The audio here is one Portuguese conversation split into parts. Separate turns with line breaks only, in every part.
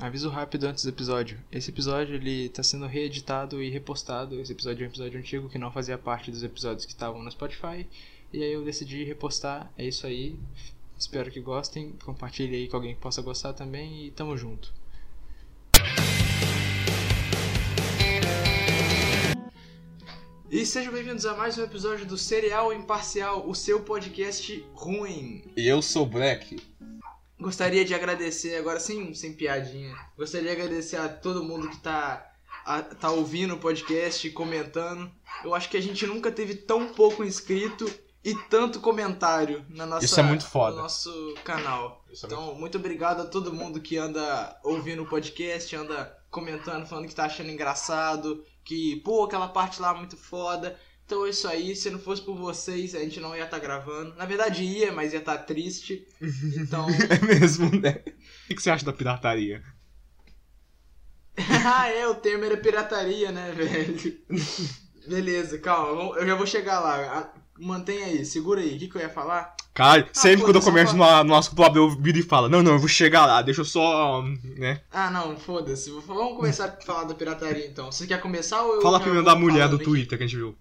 Aviso rápido antes do episódio. Esse episódio ele tá sendo reeditado e repostado. Esse episódio é um episódio antigo que não fazia parte dos episódios que estavam no Spotify. E aí eu decidi repostar. É isso aí. Espero que gostem. Compartilhe aí com alguém que possa gostar também e tamo junto. E sejam bem-vindos a mais um episódio do Serial Imparcial, o seu podcast ruim.
E eu sou Black.
Gostaria de agradecer, agora sem, sem piadinha, gostaria de agradecer a todo mundo que tá, a, tá ouvindo o podcast e comentando. Eu acho que a gente nunca teve tão pouco inscrito e tanto comentário na nossa,
Isso é muito foda.
no nosso canal.
Isso é
Então, muito obrigado a todo mundo que anda ouvindo o podcast, anda comentando, falando que tá achando engraçado, que, pô, aquela parte lá é muito foda. Então é isso aí, se não fosse por vocês, a gente não ia estar gravando. Na verdade ia, mas ia estar triste. Então.
É mesmo, né? O que você acha da pirataria?
ah, é, o termo era pirataria, né, velho? Beleza, calma, eu já vou chegar lá. Ah, Mantenha aí, segura aí. O que, que eu ia falar?
Cara, sempre quando eu começo no, nosso clube, eu viro e falo, não, não, eu vou chegar lá, deixa eu só, né?
Ah, não, foda-se. Vamos começar a falar da pirataria então. Você quer começar ou eu.
Fala primeiro da mulher do? Twitter que a gente viu.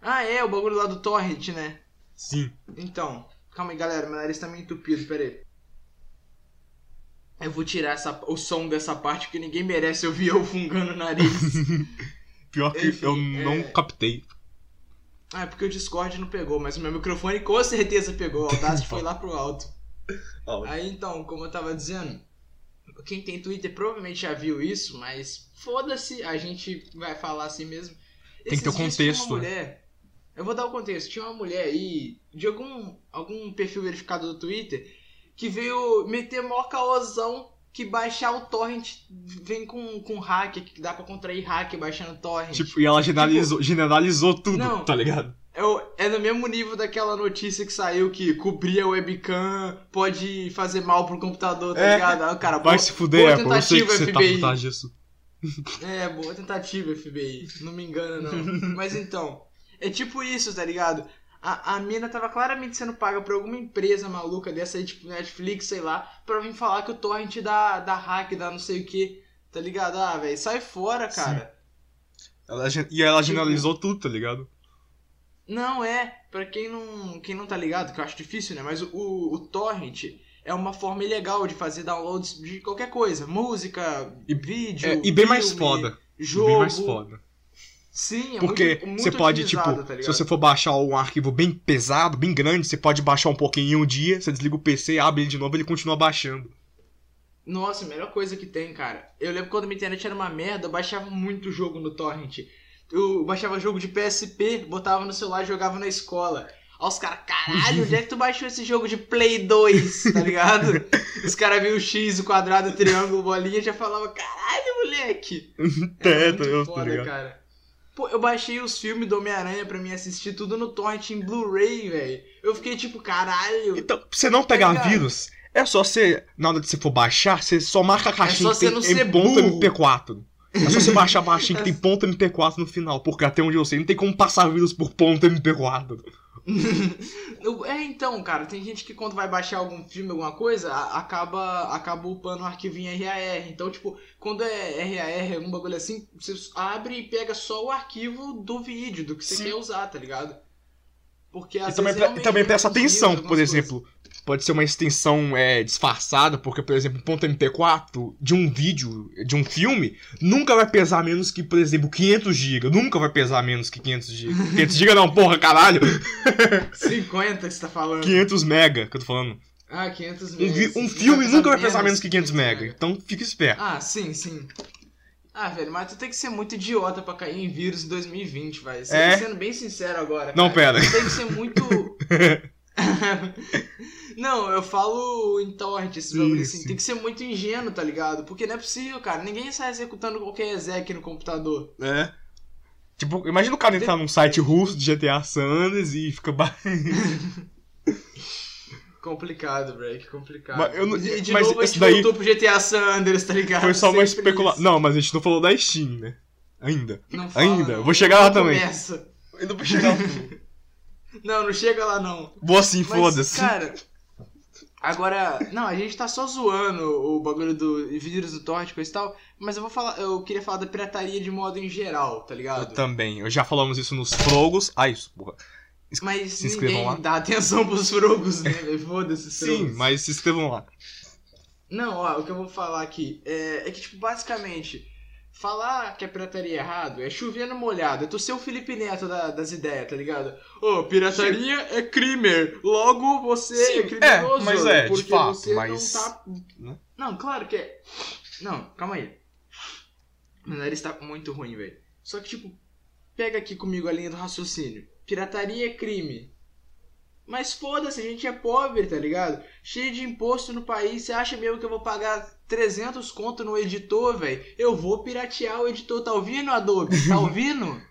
Ah, é, o bagulho lá do Torrent, né?
Sim.
Então, calma aí, galera. Meu nariz tá meio entupido, pera aí. Eu vou tirar essa, o som dessa parte porque ninguém merece ouvir eu fungando o nariz.
Pior que
Enfim,
eu
é-
não captei.
ah, é porque o Discord não pegou, mas o meu microfone com certeza pegou. O Audacity foi lá pro alto. Aí então, como eu tava dizendo, quem tem Twitter provavelmente já viu isso, mas foda-se, a gente vai falar assim mesmo.
Tem que ter o
Esses
contexto,
Uma
né?
mulher, eu vou dar o contexto. Tinha uma mulher aí, de algum, algum perfil verificado do Twitter, que veio meter mó caosão que baixar o torrent vem com, com hack, que dá pra contrair hack baixando torrent.
Tipo, e ela generalizou, generalizou tudo,
Não.
tá ligado?
É, é no mesmo nível daquela notícia que saiu que cobrir a webcam pode fazer mal pro computador, tá
É.
ligado? O cara,
Vai
boa-
se fuder,
boa
Apple, eu sei que
tentativa,
você tá
FBI.
trás disso.
É, boa tentativa, FBI. Não me engana, não. Mas então, é tipo isso, tá ligado? A, a mina tava claramente sendo paga por alguma empresa maluca dessa aí, tipo Netflix, sei lá, pra vir falar que o torrent dá, dá hack, dá não sei o que, tá ligado? Ah, velho, sai fora, cara.
Ela e ela
Tipo-
generalizou tudo, tá ligado?
Não é, pra quem não, quem não tá ligado, que eu acho difícil, né? Mas o, o, o torrent é uma forma ilegal de fazer downloads de qualquer coisa, música,
E-
vídeo,
É, e bem mais
filme,
foda.
jogo.
Bem mais foda.
Sim, é
Porque
muito, muito
você pode, tipo,
tá
se você for baixar um arquivo bem pesado, bem grande, você pode baixar um pouquinho em um dia, você desliga o PC, abre ele de novo e ele continua baixando.
Nossa, a melhor coisa que tem, cara. Eu lembro quando a minha internet era uma merda, eu baixava muito jogo no torrent. Eu baixava jogo de PSP, botava no celular e jogava na escola. Aí os caras, caralho, onde é que tu baixou esse jogo de Play 2, tá ligado? os caras viam o X, o quadrado, o triângulo, bolinha e já falava, caralho, moleque.
É,
muito
eu tô
foda,
ligado.
cara. Pô, eu baixei os filmes do Homem-Aranha pra mim assistir tudo no torrent em Blu-ray, velho. Eu fiquei tipo, caralho.
Então, pra você não pegar
ligado?
vírus, é só você, na hora de você for baixar, você só marca a caixinha
É
que tem em ponto
burro.
MP4. É só você baixar a caixinha que tem ponto MP4 no final, porque até onde eu sei, não tem como passar vírus por ponto MP4.
É, então, cara, tem gente que quando vai baixar algum filme, alguma coisa, acaba, acaba upando um arquivinho RAR. Então, tipo, quando é RAR, algum bagulho assim, você abre e pega só o arquivo do vídeo, do que você
Sim.
quer usar, tá ligado? Porque às
E também,
vezes,
também presta atenção, por exemplo, pode ser uma extensão é, disfarçada, porque, por exemplo, ponto MP4 de um vídeo, de um filme, nunca vai pesar menos que, por exemplo, 500 GB. Nunca vai pesar menos que 500 GB. 500 GB não, porra, caralho!
coisas. 50 que você tá falando.
500 mega, que eu tô falando.
Ah, 500
Um,
megas.
vi- um
Não
filme nunca vai pesar menos que 500
mega.
mega. Então fica esperto.
Ah, sim, sim. Ah, velho, mas tu tem que ser muito idiota pra cair em vírus em 2020, vai.
É?
sendo bem sincero agora.
Não,
cara.
pera.
Tu tem que ser muito. não, eu falo em torrent, esses
Sim,
bagulhos assim.
sim.
Tem que ser muito ingênuo, tá ligado? Porque não é possível, cara. Ninguém sai executando qualquer exec no computador.
É. Tipo, imagina o cara entrar num site russo de GTA San Andreas e fica.
Complicado, break, complicado.
Mas eu não-
E de
mas
novo a
esse
gente
daí-
voltou pro GTA San Andreas, tá ligado?
Foi só uma especulação. Não, mas a gente não falou da Steam, né? Ainda.
Não fala,
Ainda.
não.
Vou chegar lá também.
começa.
Ainda vou chegar.
Não, não chega lá não.
Assim,
Mas,
foda-se.
Cara, Agora, não, a gente tá só zoando o bagulho do vírus do torrent e tal, mas eu vou falar, eu queria falar da pirataria de modo em geral, tá
Eu
ligado?
também. Eu já falamos isso nos frogos. Ah, isso, porra.
Mas
Se inscrevam
ninguém
lá.
dá atenção pros frogos, né? Foda-se
Sim, mas se inscrevam lá.
Não, ó, o que eu vou falar aqui é, é que, tipo, basicamente, falar que a pirataria é errado é chover no molhado. É tu ser o Felipe Neto da- das ideias, tá ligado? Ô, pirataria é crime, logo você
Sim,
é criminoso.
é, mas é, de
porque
fato,
você
mas-
não tá...
né?
Não, claro que é... Não, calma aí. Meu nariz tá muito ruim, velho. Só que, tipo, pega aqui comigo a linha do raciocínio. Pirataria é crime. Mas foda-se, a gente é pobre, tá ligado? Cheio de imposto no país. Você acha mesmo que eu vou pagar 300 conto no editor, velho? Eu vou piratear o editor. Tá ouvindo, Adobe? Tá ouvindo?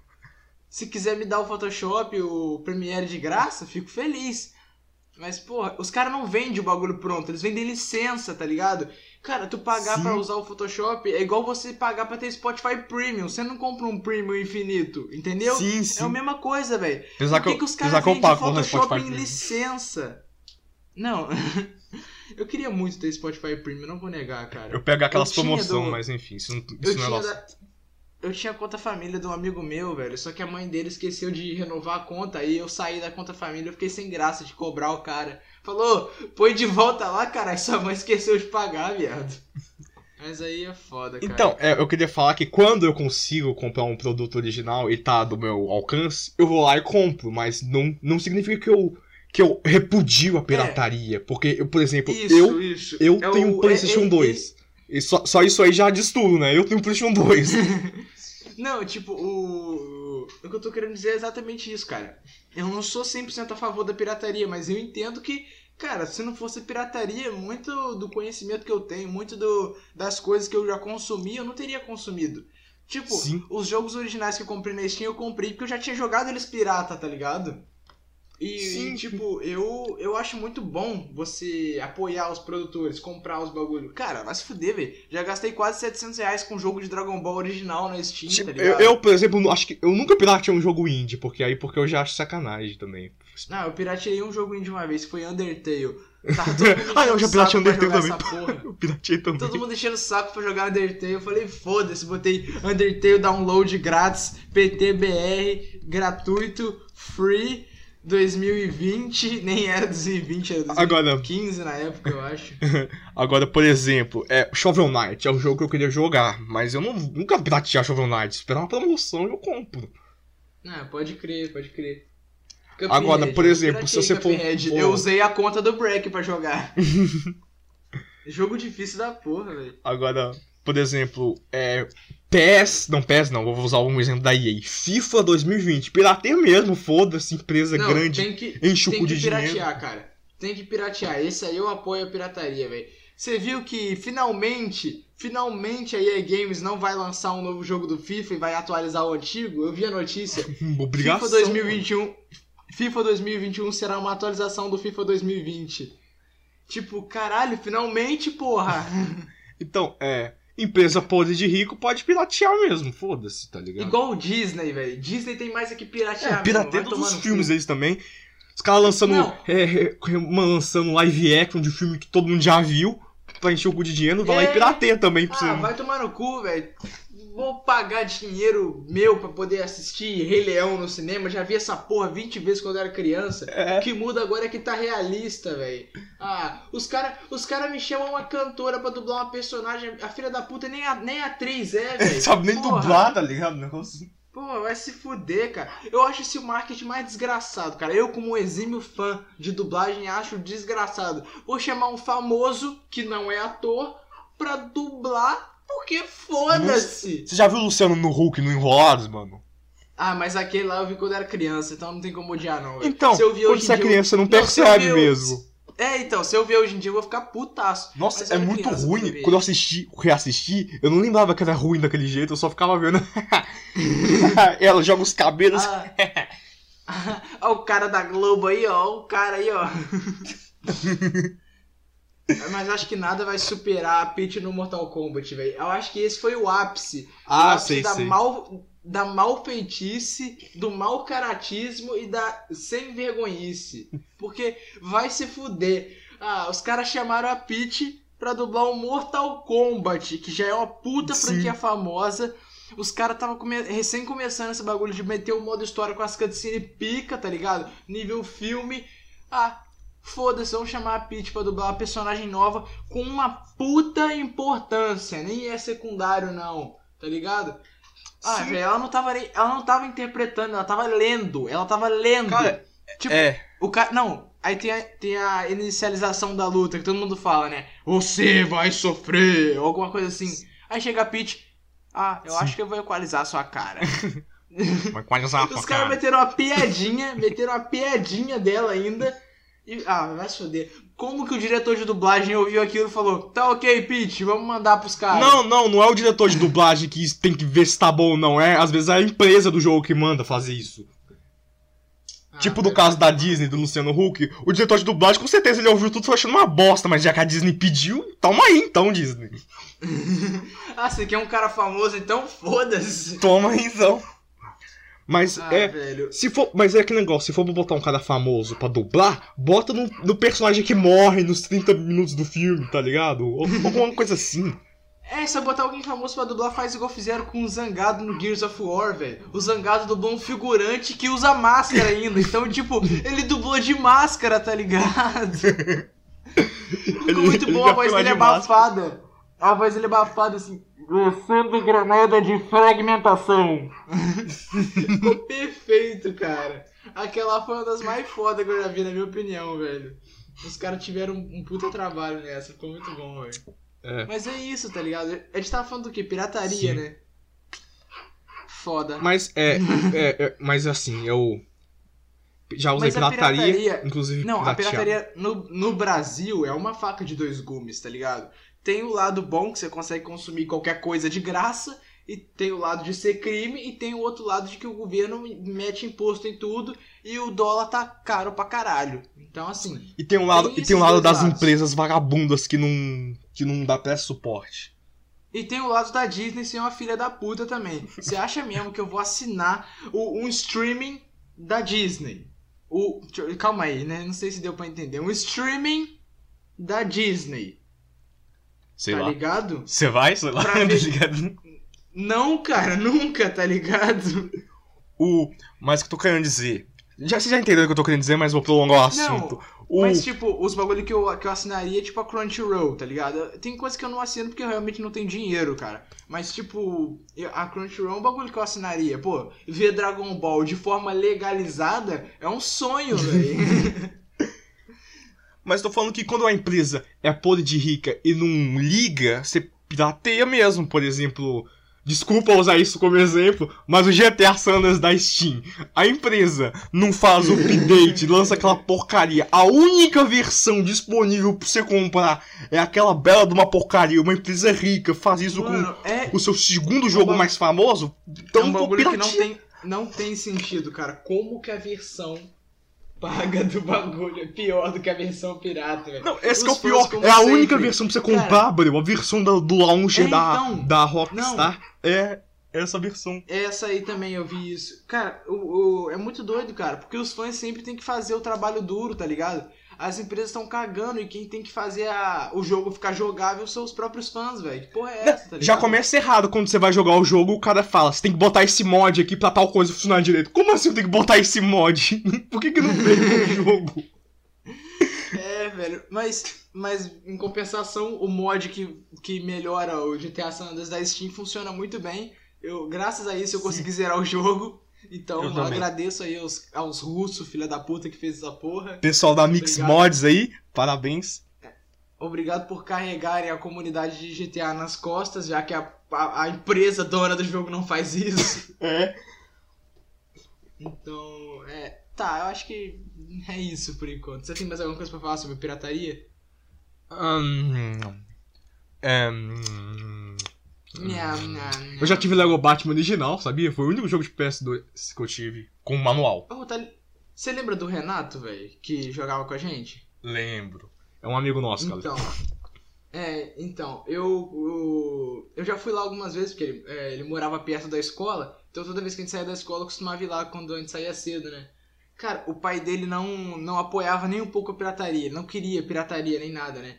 Se quiser me dar o Photoshop, o Premiere de graça, fico feliz. Mas, porra, os caras não vendem o bagulho pronto, eles vendem licença, tá ligado? Cara, tu pagar
Sim.
pra usar o Photoshop é igual você pagar pra ter Spotify Premium. Você não compra um Premium infinito, entendeu?
Sim,
É
sim.
a mesma coisa, velho. Por
que
que, os caras vendem
no
Photoshop em licença? Não. eu queria muito ter Spotify Premium, não vou negar, cara.
Eu pego aquelas promoção,
do-
mas enfim, isso não, isso não é nosso.
da- eu tinha conta família de um amigo meu, velho. Só que a mãe dele esqueceu de renovar a conta. Aí eu saí da conta família, eu fiquei sem graça de cobrar o cara. Falou, põe de volta lá, cara. Sua mãe esqueceu de pagar, viado. Mas aí é foda, cara.
Então, é, eu queria falar que quando eu consigo comprar um produto original e tá do meu alcance, eu vou lá e compro, mas não, não significa que eu, que eu repudio a pirataria. Porque, eu, por exemplo,
isso,
eu,
isso.
eu
É
tenho
o-
um PlayStation
é- é-
2. E só, só isso aí já diz tudo, né? Eu tenho um PlayStation 2.
Não, tipo, o... o que eu tô querendo dizer é exatamente isso, cara. Eu não sou 100% a favor da pirataria, mas eu entendo que, cara, se não fosse pirataria, muito do conhecimento que eu tenho, muito do, das coisas que eu já consumi, eu não teria consumido. Tipo,
Sim.
os jogos originais que eu comprei na Steam, eu comprei porque eu já tinha jogado eles pirata, tá ligado? E,
Sim.
e, tipo, eu, eu acho muito bom você apoiar os produtores, comprar os bagulho. Cara, vai se fuder, velho. Já gastei quase 700 reais com um jogo de Dragon Ball original na Steam, tá
eu,
ligado?
eu, por exemplo, acho que eu nunca pirateei um jogo indie, porque aí porque eu já acho sacanagem também.
Não, eu pirateei um jogo indie uma vez, que foi Undertale. Mundo
Ah, eu já pirateei Undertale também. Eu pirateei também.
Todo mundo enchendo o saco pra jogar Undertale. Eu falei, foda-se, botei Undertale download grátis, PTBR, gratuito, free, 2020, nem era 2020, era
Agora,
2015 na época, eu acho.
Agora, por exemplo, é, Shovel Knight é um jogo que eu queria jogar, mas eu não, nunca piratear Shovel Knight. Esperar uma promoção e eu compro.
Ah, pode crer, pode crer.
Agora, por exemplo, se você for-
Cuphead.
for-
Eu usei a conta do Break pra jogar. Jogo difícil da porra, velho.
Agora, por exemplo, é, PES, não PES não, vou usar um exemplo da EA. FIFA 2020, pirateia mesmo, foda-se, empresa
Não,
grande,
tem que, Tem que
de dinheiro.
piratear, cara. Tem que piratear. Esse aí eu apoio a pirataria, velho. Você viu que finalmente, finalmente a EA Games não vai lançar um novo jogo do FIFA e vai atualizar o antigo? Eu vi a notícia.
Obrigação.
FIFA 2021, FIFA 2021 será uma atualização do FIFA 2020. Tipo, caralho, finalmente, porra.
Então, é, empresa podre de rico pode piratear mesmo, foda-se, tá ligado?
Igual o Disney, velho. Disney tem mais é que piratear.
É, pirateia todos os filmes
cu.
deles também. Os caras lançando,
Não.
é, é, lançando live action de filme que todo mundo já viu, pra encher o cu de dinheiro, vai lá
É.
e pirateia também pra
Ah, vai tomar no cu, velho. Vou pagar dinheiro meu pra poder assistir Rei Leão no cinema. Já vi essa porra 20 vezes quando eu era criança.
É.
O que muda agora é que tá realista, velho. Ah, os caras os cara me chamam uma cantora pra dublar uma personagem. A filha da puta nem, a, nem atriz é, velho.
Sabe nem
Porra.
dublar, tá ligado? Negócio.
Pô, vai se fuder, cara. Eu acho esse o marketing mais desgraçado, cara. Eu, como um exímio fã de dublagem, acho desgraçado. Vou chamar um famoso, que não é ator, pra dublar, porque foda-se.
Você já viu o Luciano no Hulk, no Enrolados, mano?
Ah, mas aquele lá eu vi quando era criança, então não tem como odiar, não. velho.
Então,
se eu ver
quando
hoje
você é criança, você não
eu
percebe mesmo.
É, então, se eu ver hoje em dia, eu vou ficar putaço.
Nossa,
eu
é muito
criança
ruim.
quando eu vi.
Eu assisti, reassisti, eu não lembrava que era ruim daquele jeito, eu só ficava vendo. Ela joga os cabelos.
Ah, Olha o cara da Globo aí, ó. O cara aí, ó. Mas acho que nada vai superar a Peach no Mortal Kombat, velho. Eu acho que esse foi o ápice. o
Ah,
ápice
sei,
da
sei.
Mal, da malfeitice, do mau caratismo e da sem vergonhice. Porque vai se fuder. Ah, os caras chamaram a Peach pra dublar o Mortal Kombat, que já é uma puta
Sim.
franquia famosa. Os caras estavam come recém começando esse bagulho de meter o modo história com as cutscenes pica, tá ligado? Nível filme. Ah, foda-se, vamos chamar a Peach pra dublar uma personagem nova com uma puta importância. Nem é secundário, não, tá ligado? Ah, velho, ela não tava ela não tava interpretando, ela tava lendo. Ela tava lendo.
Cara,
tipo,
É.
o cara. Não, aí tem a, tem a inicialização da luta que todo mundo fala, né? Você vai sofrer, ou alguma coisa assim. Aí chega a Peach. Ah, eu
Sim.
acho que eu vou equalizar a sua cara.
Vai equalizar a
Os
sua
caras
cara.
meteram uma piadinha, meteram uma piadinha dela ainda. E, ah, vai se foder. Como que o diretor de dublagem ouviu aquilo e falou: Tá ok, Peach, vamos mandar pros caras.
Não, não, não é o diretor de dublagem que tem que ver se tá bom ou não. É, às vezes é a empresa do jogo que manda fazer isso.
Ah,
tipo no caso da Disney, do Luciano Huck, o diretor de dublagem com certeza ele ouviu tudo e foi achando uma bosta, mas já que a Disney pediu, toma aí então, Disney.
Ah, você quer um cara famoso, então foda-se.
Toma aí então. Mas
Ah,
é.
velho.
Se for, mas é aquele negócio, se for botar um cara famoso pra dublar, bota no, no personagem que morre nos 30 minutos do filme, tá ligado? Ou alguma coisa assim.
É, se eu botar alguém famoso pra dublar, faz igual fizeram com o Zangado no Gears of War, velho. O Zangado dublou um figurante que usa máscara ainda. Então, tipo, ele dublou de máscara, tá ligado? Ficou muito bom, a voz dele é abafada. A voz dele é abafada assim. Lançando granada de fragmentação. Ficou perfeito, cara. Aquela foi uma das mais fodas que eu já vi, na minha opinião, velho. Os caras tiveram um puta trabalho nessa, ficou muito bom, velho.
É.
Mas é isso, tá ligado? A gente tava falando do que? Pirataria,
Sim.
né? Foda.
Mas é, é, é- Mas assim, eu. Já usei
Mas a
pirataria,
pirataria-
inclusive
Não, a
piratear.
pirataria no, no Brasil é uma faca de dois gumes, tá ligado? Tem o lado bom que você consegue consumir qualquer coisa de graça, e tem o lado de ser crime, e tem o outro lado de que o governo mete imposto em tudo e o dólar tá caro pra caralho. Então, assim,
E tem um lado,
Tem
e tem um lado das
lados.
empresas vagabundas que não. que não dá pré suporte.
E tem o lado da Disney ser uma filha da puta também. Você acha mesmo que eu vou assinar o- um streaming da Disney? O, calma aí, né? Não sei se deu pra entender. Um streaming da Disney.
Sei
tá
lá.
ligado?
Você vai, sei lá, tá ligado?
Não, cara, nunca, tá ligado?
O. Mas o que eu tô querendo dizer. Já, você já entendeu o que eu tô querendo dizer, mas vou prolongar o assunto. o,
Mas, tipo, os bagulho que eu, que eu assinaria, tipo a Crunchyroll, tá ligado? Tem coisa que eu não assino porque eu realmente não tenho dinheiro, cara. Mas, tipo, a Crunchyroll é um bagulho que eu assinaria. Pô, ver Dragon Ball de forma legalizada é um sonho, velho.
Mas tô falando que quando uma empresa é podre de rica e não liga, você pirateia mesmo. Por exemplo, desculpa usar isso como exemplo, mas o GTA Sanders da Steam. A empresa não faz o update, lança aquela porcaria. A única versão disponível pra você comprar é aquela bela de uma porcaria. Uma empresa rica faz isso
Mano, é,
com o seu segundo jogo
ba-
mais famoso.
é
Então,
um
pô,
bagulho que não tem, não tem sentido, cara. Como que a versão paga do bagulho é pior do que a versão pirata, velho?
Não, esse que é o pior. É a
sempre.
única versão pra você comprar, bro. A versão da- do launcher
É,
da,
então.
da Rockstar é essa versão.
Essa aí também eu vi isso. Cara, o, o- é muito doido, cara, porque os fãs sempre tem que fazer o trabalho duro, tá ligado? As empresas estão cagando e quem tem que fazer a- o jogo ficar jogável são os próprios fãs, velho. Que porra é essa, tá?
Já começa errado quando você vai jogar o jogo, o cara fala, você tem que botar esse mod aqui pra tal coisa funcionar direito. Como assim eu tenho que botar esse mod? Por que, que não veio no jogo?
É, velho. Mas, mas em compensação, o mod que, que melhora o GTA San Andreas da Steam funciona muito bem. Eu, graças a isso eu consegui zerar o jogo. Então
Eu
agradeço aí aos, aos russos, filha da puta, que fez essa porra.
Pessoal da Mix
Obrigado.
Mods aí, parabéns.
Obrigado por carregarem a comunidade de GTA nas costas, já que a, a, a empresa dona do jogo não faz isso.
É.
Então, é. Tá, eu acho que é isso por enquanto. Você tem mais alguma coisa pra falar sobre pirataria?
É, hum, eu já tive Lego Batman original, sabia? Foi o único jogo de PS2 que eu tive com manual.
Ô, tá Você lembra do Renato, velho, que jogava com a gente?
Lembro. É um amigo nosso, cara.
Então. É, então, eu, eu. eu já fui lá algumas vezes, porque ele, é, ele morava perto da escola. Então toda vez que a gente saía da escola, eu costumava ir lá quando a gente saía cedo, né? Cara, o pai dele não, não apoiava nem um pouco a pirataria. Ele não queria pirataria nem nada, né?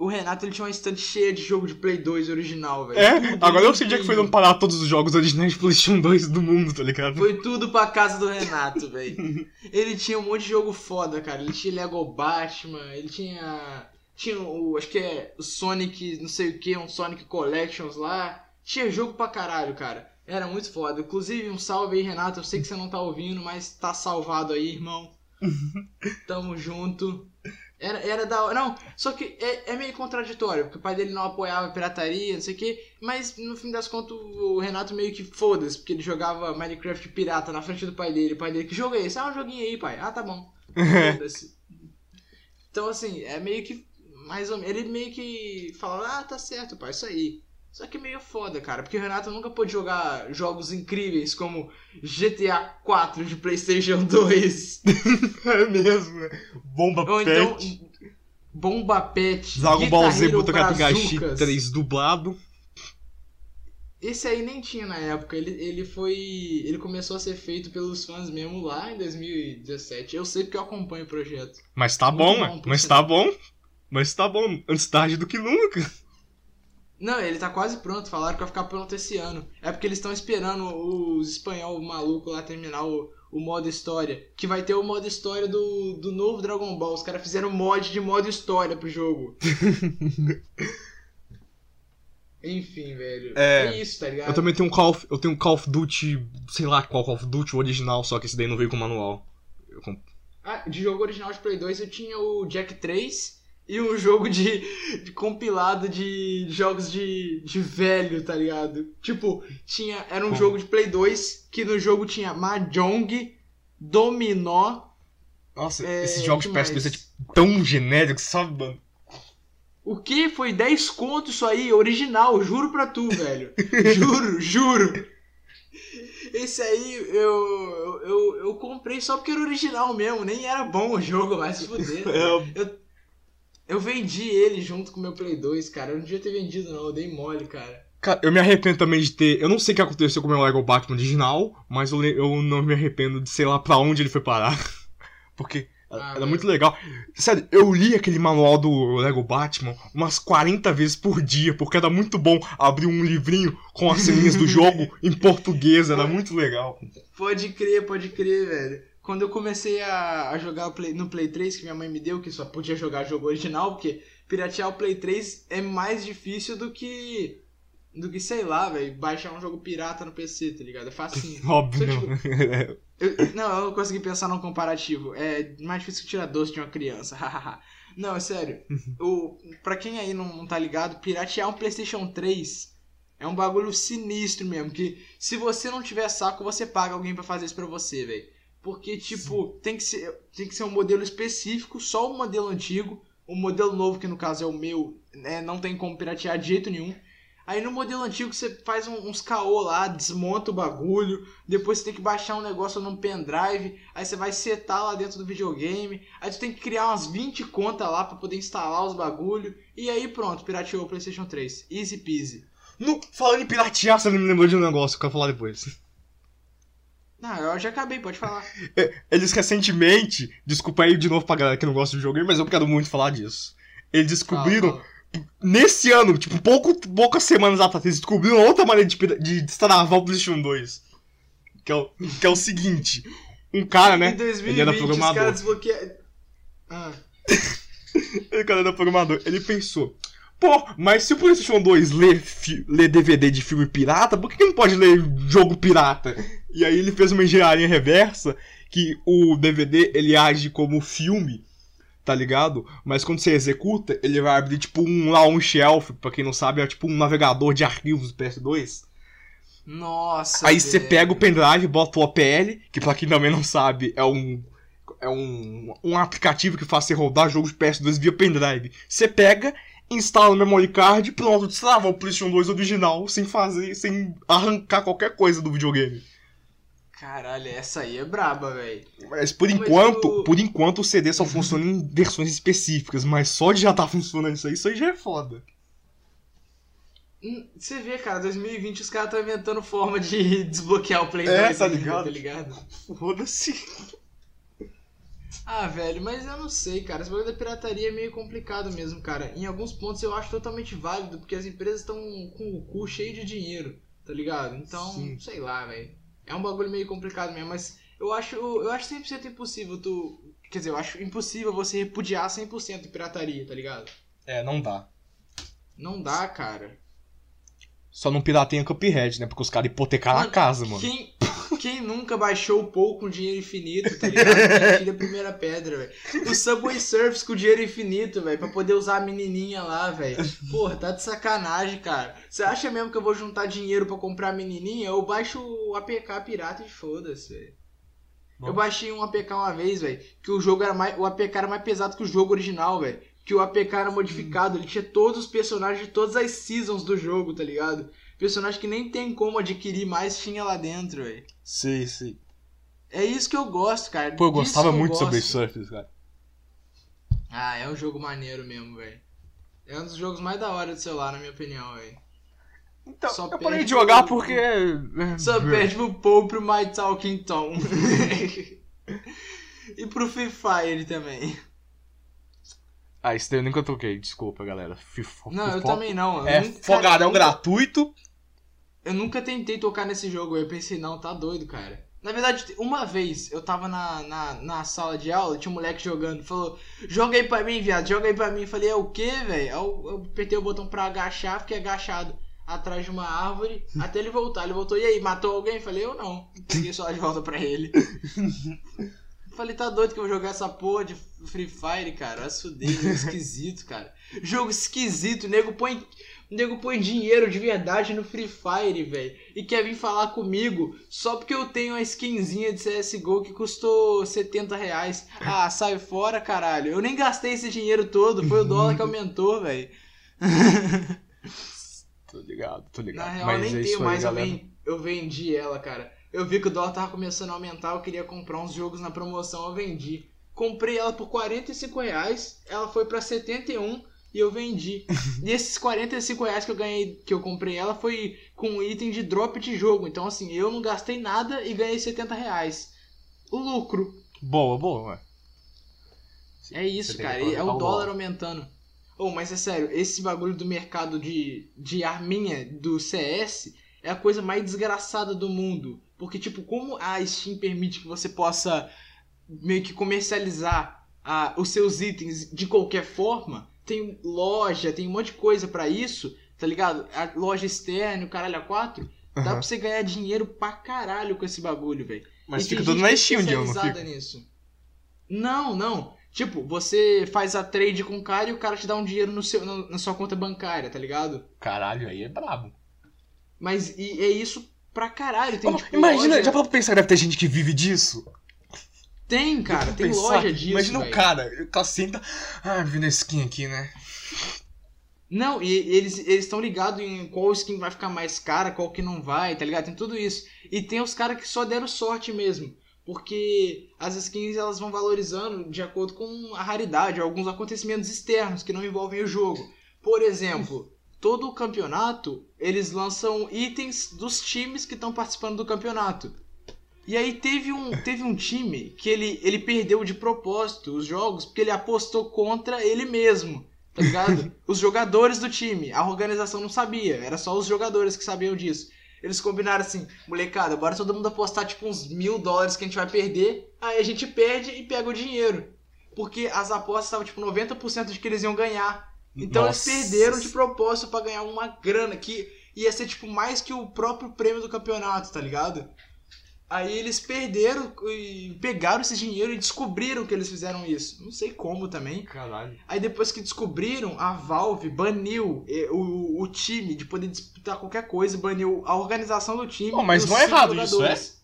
O Renato ele tinha uma estante cheia de jogo de Play 2 original, velho.
É,
Tudo
agora eu sei onde é que foi parar todos os jogos originais de PlayStation 2 do mundo, tá ligado?
Foi tudo pra casa do Renato, velho. Ele tinha um monte de jogo foda, cara. Ele tinha Lego Batman, ele tinha. Tinha o. Acho que é o Sonic, não sei o que, um Sonic Collections lá. Tinha jogo pra caralho, cara. Era muito foda. Inclusive, um salve aí, Renato. Eu sei que você não tá ouvindo, mas tá salvado aí, irmão. Tamo junto. Era, era da hora. Não, só que é, é meio contraditório, porque o pai dele não apoiava a pirataria, não sei o que, mas no fim das contas o Renato meio que foda-se, porque ele jogava Minecraft pirata na frente do pai dele. O pai dele, que jogo é esse? Ah, um joguinho aí, pai. Ah, tá bom. Foda-se. Então, assim, é meio que. Mais ou menos. Ele meio que fala, ah, tá certo, pai, isso aí. Só que é meio foda, cara, porque o Renato nunca pôde jogar jogos incríveis como GTA 4 de PlayStation 2.
É mesmo, né? Bomba
Ou então.
Pet.
Bomba Pet.
Dragon Ball Z
Brazucas.
3 dublado.
Esse aí nem tinha na época. Ele, ele foi. Ele começou a ser feito pelos fãs mesmo lá em 2017. Eu sei porque eu acompanho o projeto.
Mas tá
Muito
bom,
bom,
Mas tá bom. Mas tá bom. Antes tarde do que nunca.
Não, ele tá quase pronto. Falaram que vai ficar pronto esse ano. É porque eles estão esperando os espanhol maluco lá terminar o, o modo história. Que vai ter o modo história do, do novo Dragon Ball. Os caras fizeram mod de modo história pro jogo. Enfim, velho.
É,
É, isso, tá ligado?
Eu também tenho um Call of, eu tenho um Call of Duty, sei lá qual Call of Duty, o original, só que esse daí não veio com manual. Eu comp-
Ah, de jogo original de Play 2 eu tinha o Jack 3 e um jogo de, de compilado de jogos de, de velho, tá ligado? Tipo, tinha. Era um
Como?
jogo de Play 2 que no jogo tinha Mahjong, Dominó.
Nossa,
É,
esses jogos de
que
PS2 é tipo, tão genéricos, sabe, mano?
O que? Foi 10 conto isso aí, original, juro pra tu, velho. juro, juro. Esse aí eu, eu, eu, eu comprei só porque era original mesmo, nem era bom o jogo, mas se fuder.
É,
Eu vendi ele junto com o meu Play 2, cara. Eu não devia ter vendido, não. Eu dei mole, cara.
Cara, eu me arrependo também de ter. Eu não sei o que aconteceu com o meu Lego Batman original, mas eu, eu não me arrependo de sei lá pra onde ele foi parar. Porque
Ah,
era muito legal. Sério, eu li aquele manual do Lego Batman umas 40 vezes por dia, porque era muito bom abrir um livrinho com as ceninhas do jogo em português, era muito legal.
Pode crer, pode crer, velho. Quando eu comecei a, a jogar Play- no Play 3, que minha mãe me deu, que só podia jogar jogo original, porque piratear o Play 3 é mais difícil do que. Do que, sei lá, velho, baixar um jogo pirata no PC, tá ligado? É facinho.
Óbvio,
Só,
não.
Eu- não, eu consegui pensar num comparativo. É mais difícil que tirar doce de uma criança. não, é sério. O, pra quem aí não, não tá ligado, piratear um PlayStation 3 é um bagulho sinistro mesmo. Que se você não tiver saco, você paga alguém pra fazer isso pra você, velho. Porque, tipo, tem que, ser, tem que ser um modelo específico, só o modelo antigo. O modelo novo, que no caso é o meu, né, não tem como piratear de jeito nenhum. Aí no modelo antigo você faz um- uns caô lá, desmonta o bagulho, depois você tem que baixar um negócio num pendrive, aí você vai setar lá dentro do videogame, aí tu tem que criar umas 20 contas lá pra poder instalar os bagulho, e aí pronto, pirateou o PlayStation 3. Easy peasy.
No- falando em piratear, você me lembrou de um negócio que eu quero falar depois.
Não, eu já acabei, pode falar.
Eles recentemente, desculpa aí de novo pra galera que não gosta de videogame, mas eu quero muito falar disso. Eles descobriram,
Fala, fala.
nesse ano, tipo, pouco, poucas semanas atrás, eles descobriram outra maneira de, de destravar o PlayStation 2. Que é o, que é o seguinte: um cara, né?
Em 2020,
Ele era
os
programador.
caras desbloquearam. Ah,
Ele, cara, era programador. Ele pensou: pô, mas se o PlayStation 2 lê, lê DVD de filme pirata, por que que não pode ler jogo pirata? E aí ele fez uma engenharia reversa que o DVD ele age como filme, tá ligado? Mas quando você executa, ele vai abrir tipo um lá um shelf, pra quem não sabe, é tipo um navegador de arquivos do PS2.
nossa.
Aí você pega o pendrive, bota o OPL, que pra quem também não sabe, é um é um, um aplicativo que faz você rodar jogos de PS2 via pendrive. Você pega, instala no memory card, pronto, destrava o PlayStation 2 original sem fazer, sem arrancar qualquer coisa do videogame.
Caralho, essa aí é braba, velho.
Mas por
Mas
enquanto,
o-
por enquanto o CD só funciona em versões específicas, mas só de já tá funcionando isso aí, isso aí já é foda.
Hum, Você vê, cara, 2020 os caras estão inventando forma de desbloquear o Play
É,
2
tá ligado?
tá ligado?
Foda-se.
Ah, velho, mas eu não sei, cara. Esse bagulho da pirataria é meio complicado mesmo, cara. Em alguns pontos eu acho totalmente válido, porque as empresas estão com o cu cheio de dinheiro, tá ligado? Então,
Sim.
sei lá, velho. É um bagulho meio complicado mesmo, mas eu acho, eu acho 100% impossível tu. Quer dizer, eu acho impossível você repudiar 100% de pirataria, tá ligado?
É, não dá.
Não dá, cara.
Só não pirateia Cuphead, né? Porque os caras hipotecaram a
Mano,
casa, mano.
Quem, quem nunca baixou o Pou com dinheiro infinito, tá ligado? Quem tira a primeira pedra, velho. O Subway Surfs com dinheiro infinito, velho, pra poder usar a menininha lá, velho. Porra, tá de sacanagem, cara. Você acha mesmo que eu vou juntar dinheiro pra comprar a menininha? Eu baixo o APK pirata e foda-se, velho. Eu baixei um APK uma vez, velho, que o jogo era mais, o APK era mais pesado que o jogo original, velho. Que o APK era modificado, ele tinha todos os personagens de todas as seasons do jogo, tá ligado? Personagem que nem tem como adquirir mais tinha lá dentro, velho.
Sei, sei.
É isso que eu gosto, cara.
Pô, eu
Disso
gostava muito
gosto.
sobre Surfers, cara.
Ah, é um jogo maneiro mesmo, velho. É um dos jogos mais da hora do celular, na minha opinião, velho.
Então,
Só
eu parei de
pro-
jogar porque. é,
Só perde pro Paul pro My Talking Tom. e pro Free Fire também.
Ah, isso daí eu nunca toquei, desculpa, galera. FIFA,
Não, eu
FIFA-
também não. Eu
É fogadão
eu nunca-
gratuito.
Eu nunca tentei tocar nesse jogo, eu pensei, não, tá doido, cara. Na verdade, uma vez eu tava na, na, na sala de aula, tinha um moleque jogando, falou, joga aí pra mim, viado, joga aí pra mim. Eu falei, é o quê, velho? Eu, eu apertei o botão pra agachar, fiquei agachado atrás de uma árvore, até ele voltar. Ele voltou, e aí, matou alguém? Eu falei, eu não. Peguei só de volta pra ele. Falei, tá doido que eu vou jogar essa porra de Free Fire, cara. Jogo esquisito, cara. Jogo esquisito, nego põe. O nego põe dinheiro de verdade no Free Fire, velho. E quer vir falar comigo só porque eu tenho uma skinzinha de CSGO que custou 70 reais. Ah, sai fora, caralho. Eu nem gastei esse dinheiro todo, foi o dólar que aumentou, velho.
Tô ligado, tô ligado.
Na real,
Mas
eu nem
é
tenho
isso aí,
mais, eu, ven- eu vendi ela, cara. Eu vi que o dólar tava começando a aumentar, eu queria comprar uns jogos na promoção, eu vendi. Comprei ela por 45 reais, ela foi pra 71 e eu vendi. e esses 45 reais que eu ganhei, que eu comprei ela, foi com um item de drop de jogo. Então, assim, eu não gastei nada e ganhei 70 reais. O lucro.
Boa, boa, ué.
É isso, cara. É o dólar aumentando. Oh, mas é sério, esse bagulho do mercado de, de arminha do CS é a coisa mais desgraçada do mundo. Porque, tipo, como a Steam permite que você possa meio que comercializar ah, os seus itens de qualquer forma, tem loja, tem um monte de coisa pra isso, tá ligado? A loja externa, o caralho a quatro, dá
Aham.
pra você ganhar dinheiro pra caralho com esse bagulho, velho.
Mas
E
fica tudo na
é
Steam, Diego, não fica?
nisso. Não, não. Tipo, você faz a trade com o cara e o cara te dá um dinheiro no seu, no- na sua conta bancária, tá ligado?
Caralho, aí é brabo.
Mas e é isso pra caralho. Tem,
Ô,
tipo,
imagina,
loja-
já parou pra pensar que deve ter gente que vive disso?
Tem, cara, tem
pensar,
loja disso.
Imagina o
velho.
cara, tá senta. Ah, vindo a skin aqui, né?
Não, e eles eles estão ligados em qual skin vai ficar mais cara, qual que não vai, tá ligado? Tem tudo isso. E tem os caras que só deram sorte mesmo. Porque as skins elas vão valorizando de acordo com a raridade, alguns acontecimentos externos que não envolvem o jogo. Por exemplo, todo o campeonato eles lançam itens dos times que estão participando do campeonato. E aí teve um, teve um time que ele, ele perdeu de propósito os jogos porque ele apostou contra ele mesmo. Tá ligado? os jogadores do time. A organização não sabia. Era só os jogadores que sabiam disso. Eles combinaram assim, molecada, bora todo mundo apostar tipo uns mil dólares que a gente vai perder. Aí a gente perde e pega o dinheiro. Porque as apostas estavam tipo 90% de que eles iam ganhar. Então
Nossa.
eles perderam de propósito pra ganhar uma grana que ia ser tipo mais que o próprio prêmio do campeonato, tá ligado? Aí eles perderam e pegaram esse dinheiro e descobriram que eles fizeram isso. Não sei como também.
Caralho.
Aí depois que descobriram, a Valve baniu eh, o, o time de poder disputar qualquer coisa, baniu a organização do time.
Pô, mas não é errado isso,
jogadores.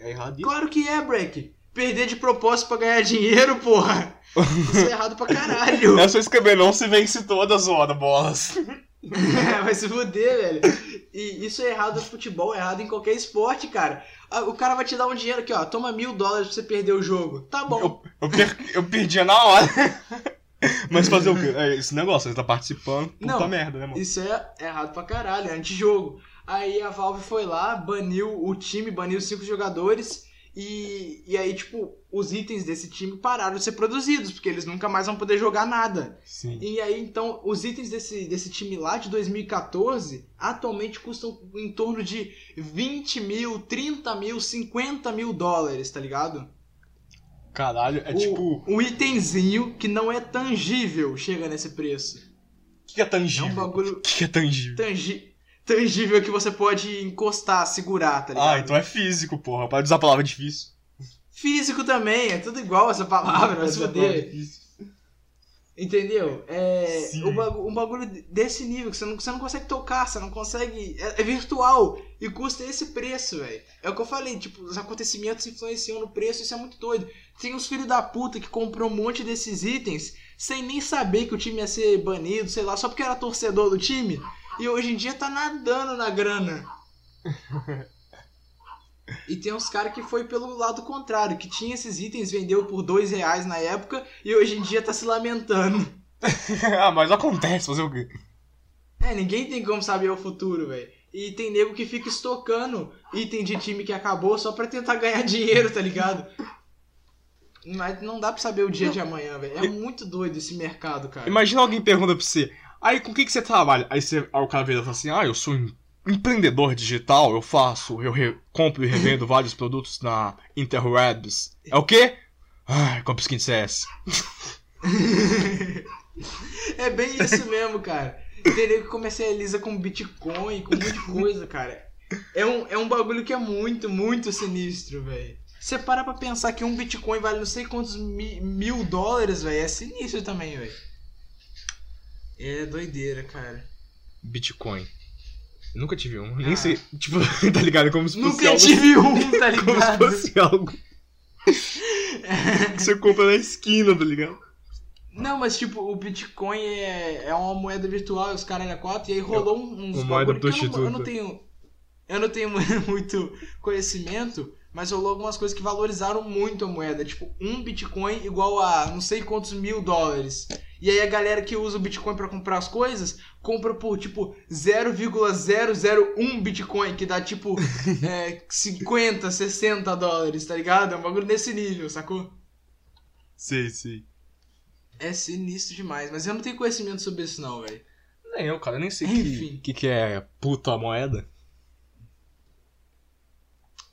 É errado
Claro que é, Break. Perder de propósito pra ganhar dinheiro, porra. Isso é errado pra caralho.
É só escrever não se vence todas, ora, bolas.
Vai se fuder, velho. E isso é errado no futebol, é errado em qualquer esporte, cara. Ah, O cara vai te dar um dinheiro aqui, ó. Toma mil dólares pra você perder o jogo. Tá bom.
Eu, eu, per- eu perdia na hora. Mas fazer o quê? É esse negócio, você tá participando, puta
Não.
merda, né, mano?
Isso é errado pra caralho, é antijogo. Aí a Valve foi lá, baniu o time, baniu cinco jogadores E, e aí, tipo, os itens desse time pararam de ser produzidos, porque eles nunca mais vão poder jogar nada.
Sim.
E aí, então, os itens desse, desse time lá de 2014 atualmente custam em torno de 20 mil, 30 mil, 50 mil dólares, tá ligado?
Caralho, é
O-
tipo. O
Um itemzinho que não é tangível chega nesse preço.
que é
É
tangível?
um bagulho
O que é tangível?
tangi tangível que você pode encostar, segurar, tá ligado?
Ah, então é físico, porra. Pode usar a palavra difícil.
Físico também, é tudo igual essa palavra, vai se foder.
difícil.
Entendeu? É
Sim.
um um bagulho desse nível que você não, você não consegue tocar, você não consegue. É, é virtual e custa esse preço, velho. É o que eu falei, tipo, os acontecimentos influenciam no preço, isso é muito doido. Tem uns filhos da puta que comprou um monte desses itens sem nem saber que o time ia ser banido, sei lá, só porque era torcedor do time. E hoje em dia tá nadando na grana. E tem uns caras que foi pelo lado contrário, que tinha esses itens, vendeu por dois reais na época e hoje em dia tá se lamentando.
ah, mas acontece, fazer o quê?
É, ninguém tem como saber o futuro, velho. E tem nego que fica estocando item de time que acabou só pra tentar ganhar dinheiro, tá ligado? Mas não dá pra saber o dia de amanhã, velho. É muito doido esse mercado, cara.
Imagina alguém pergunta pra você, aí com o que, que você trabalha? Aí, você, aí o cara vira e fala assim, ah, eu sou um empreendedor digital, eu faço, eu re- compro e revendo vários produtos na interwebs. É o quê? Ah, compro skin CS.
é bem isso mesmo, cara. Nego que comercializa com Bitcoin, com um monte de coisa, cara. É um, é um bagulho que é muito, muito sinistro, velho. Você para pra pensar que um Bitcoin vale não sei quantos mi- mil dólares, velho. É sinistro também, velho. É doideira, cara.
Bitcoin. Nunca tive um, nem
Ah.
sei, tipo, tá ligado? Como se fosse
Nunca
algo...
tive um, tá
Como se
ligado?
fosse algo que você compra na esquina, tá ligado?
Não, mas tipo, o Bitcoin é, é uma moeda virtual, os caras eram quatro, e aí rolou uns
uma moeda
que eu eu não
prostituta.
tenho. Eu não tenho muito conhecimento, mas rolou algumas coisas que valorizaram muito a moeda. Tipo, um Bitcoin igual a não sei quantos mil dólares. E aí a galera que usa o Bitcoin pra comprar as coisas, compra por tipo 0,001 Bitcoin, que dá tipo é, 50, 60 dólares, tá ligado? É um bagulho nesse nível, sacou?
Sei, sei.
É sinistro demais, mas eu não tenho conhecimento sobre isso não, velho.
Nem eu, cara, nem sei o
Enfim.
que, que, que é puta moeda.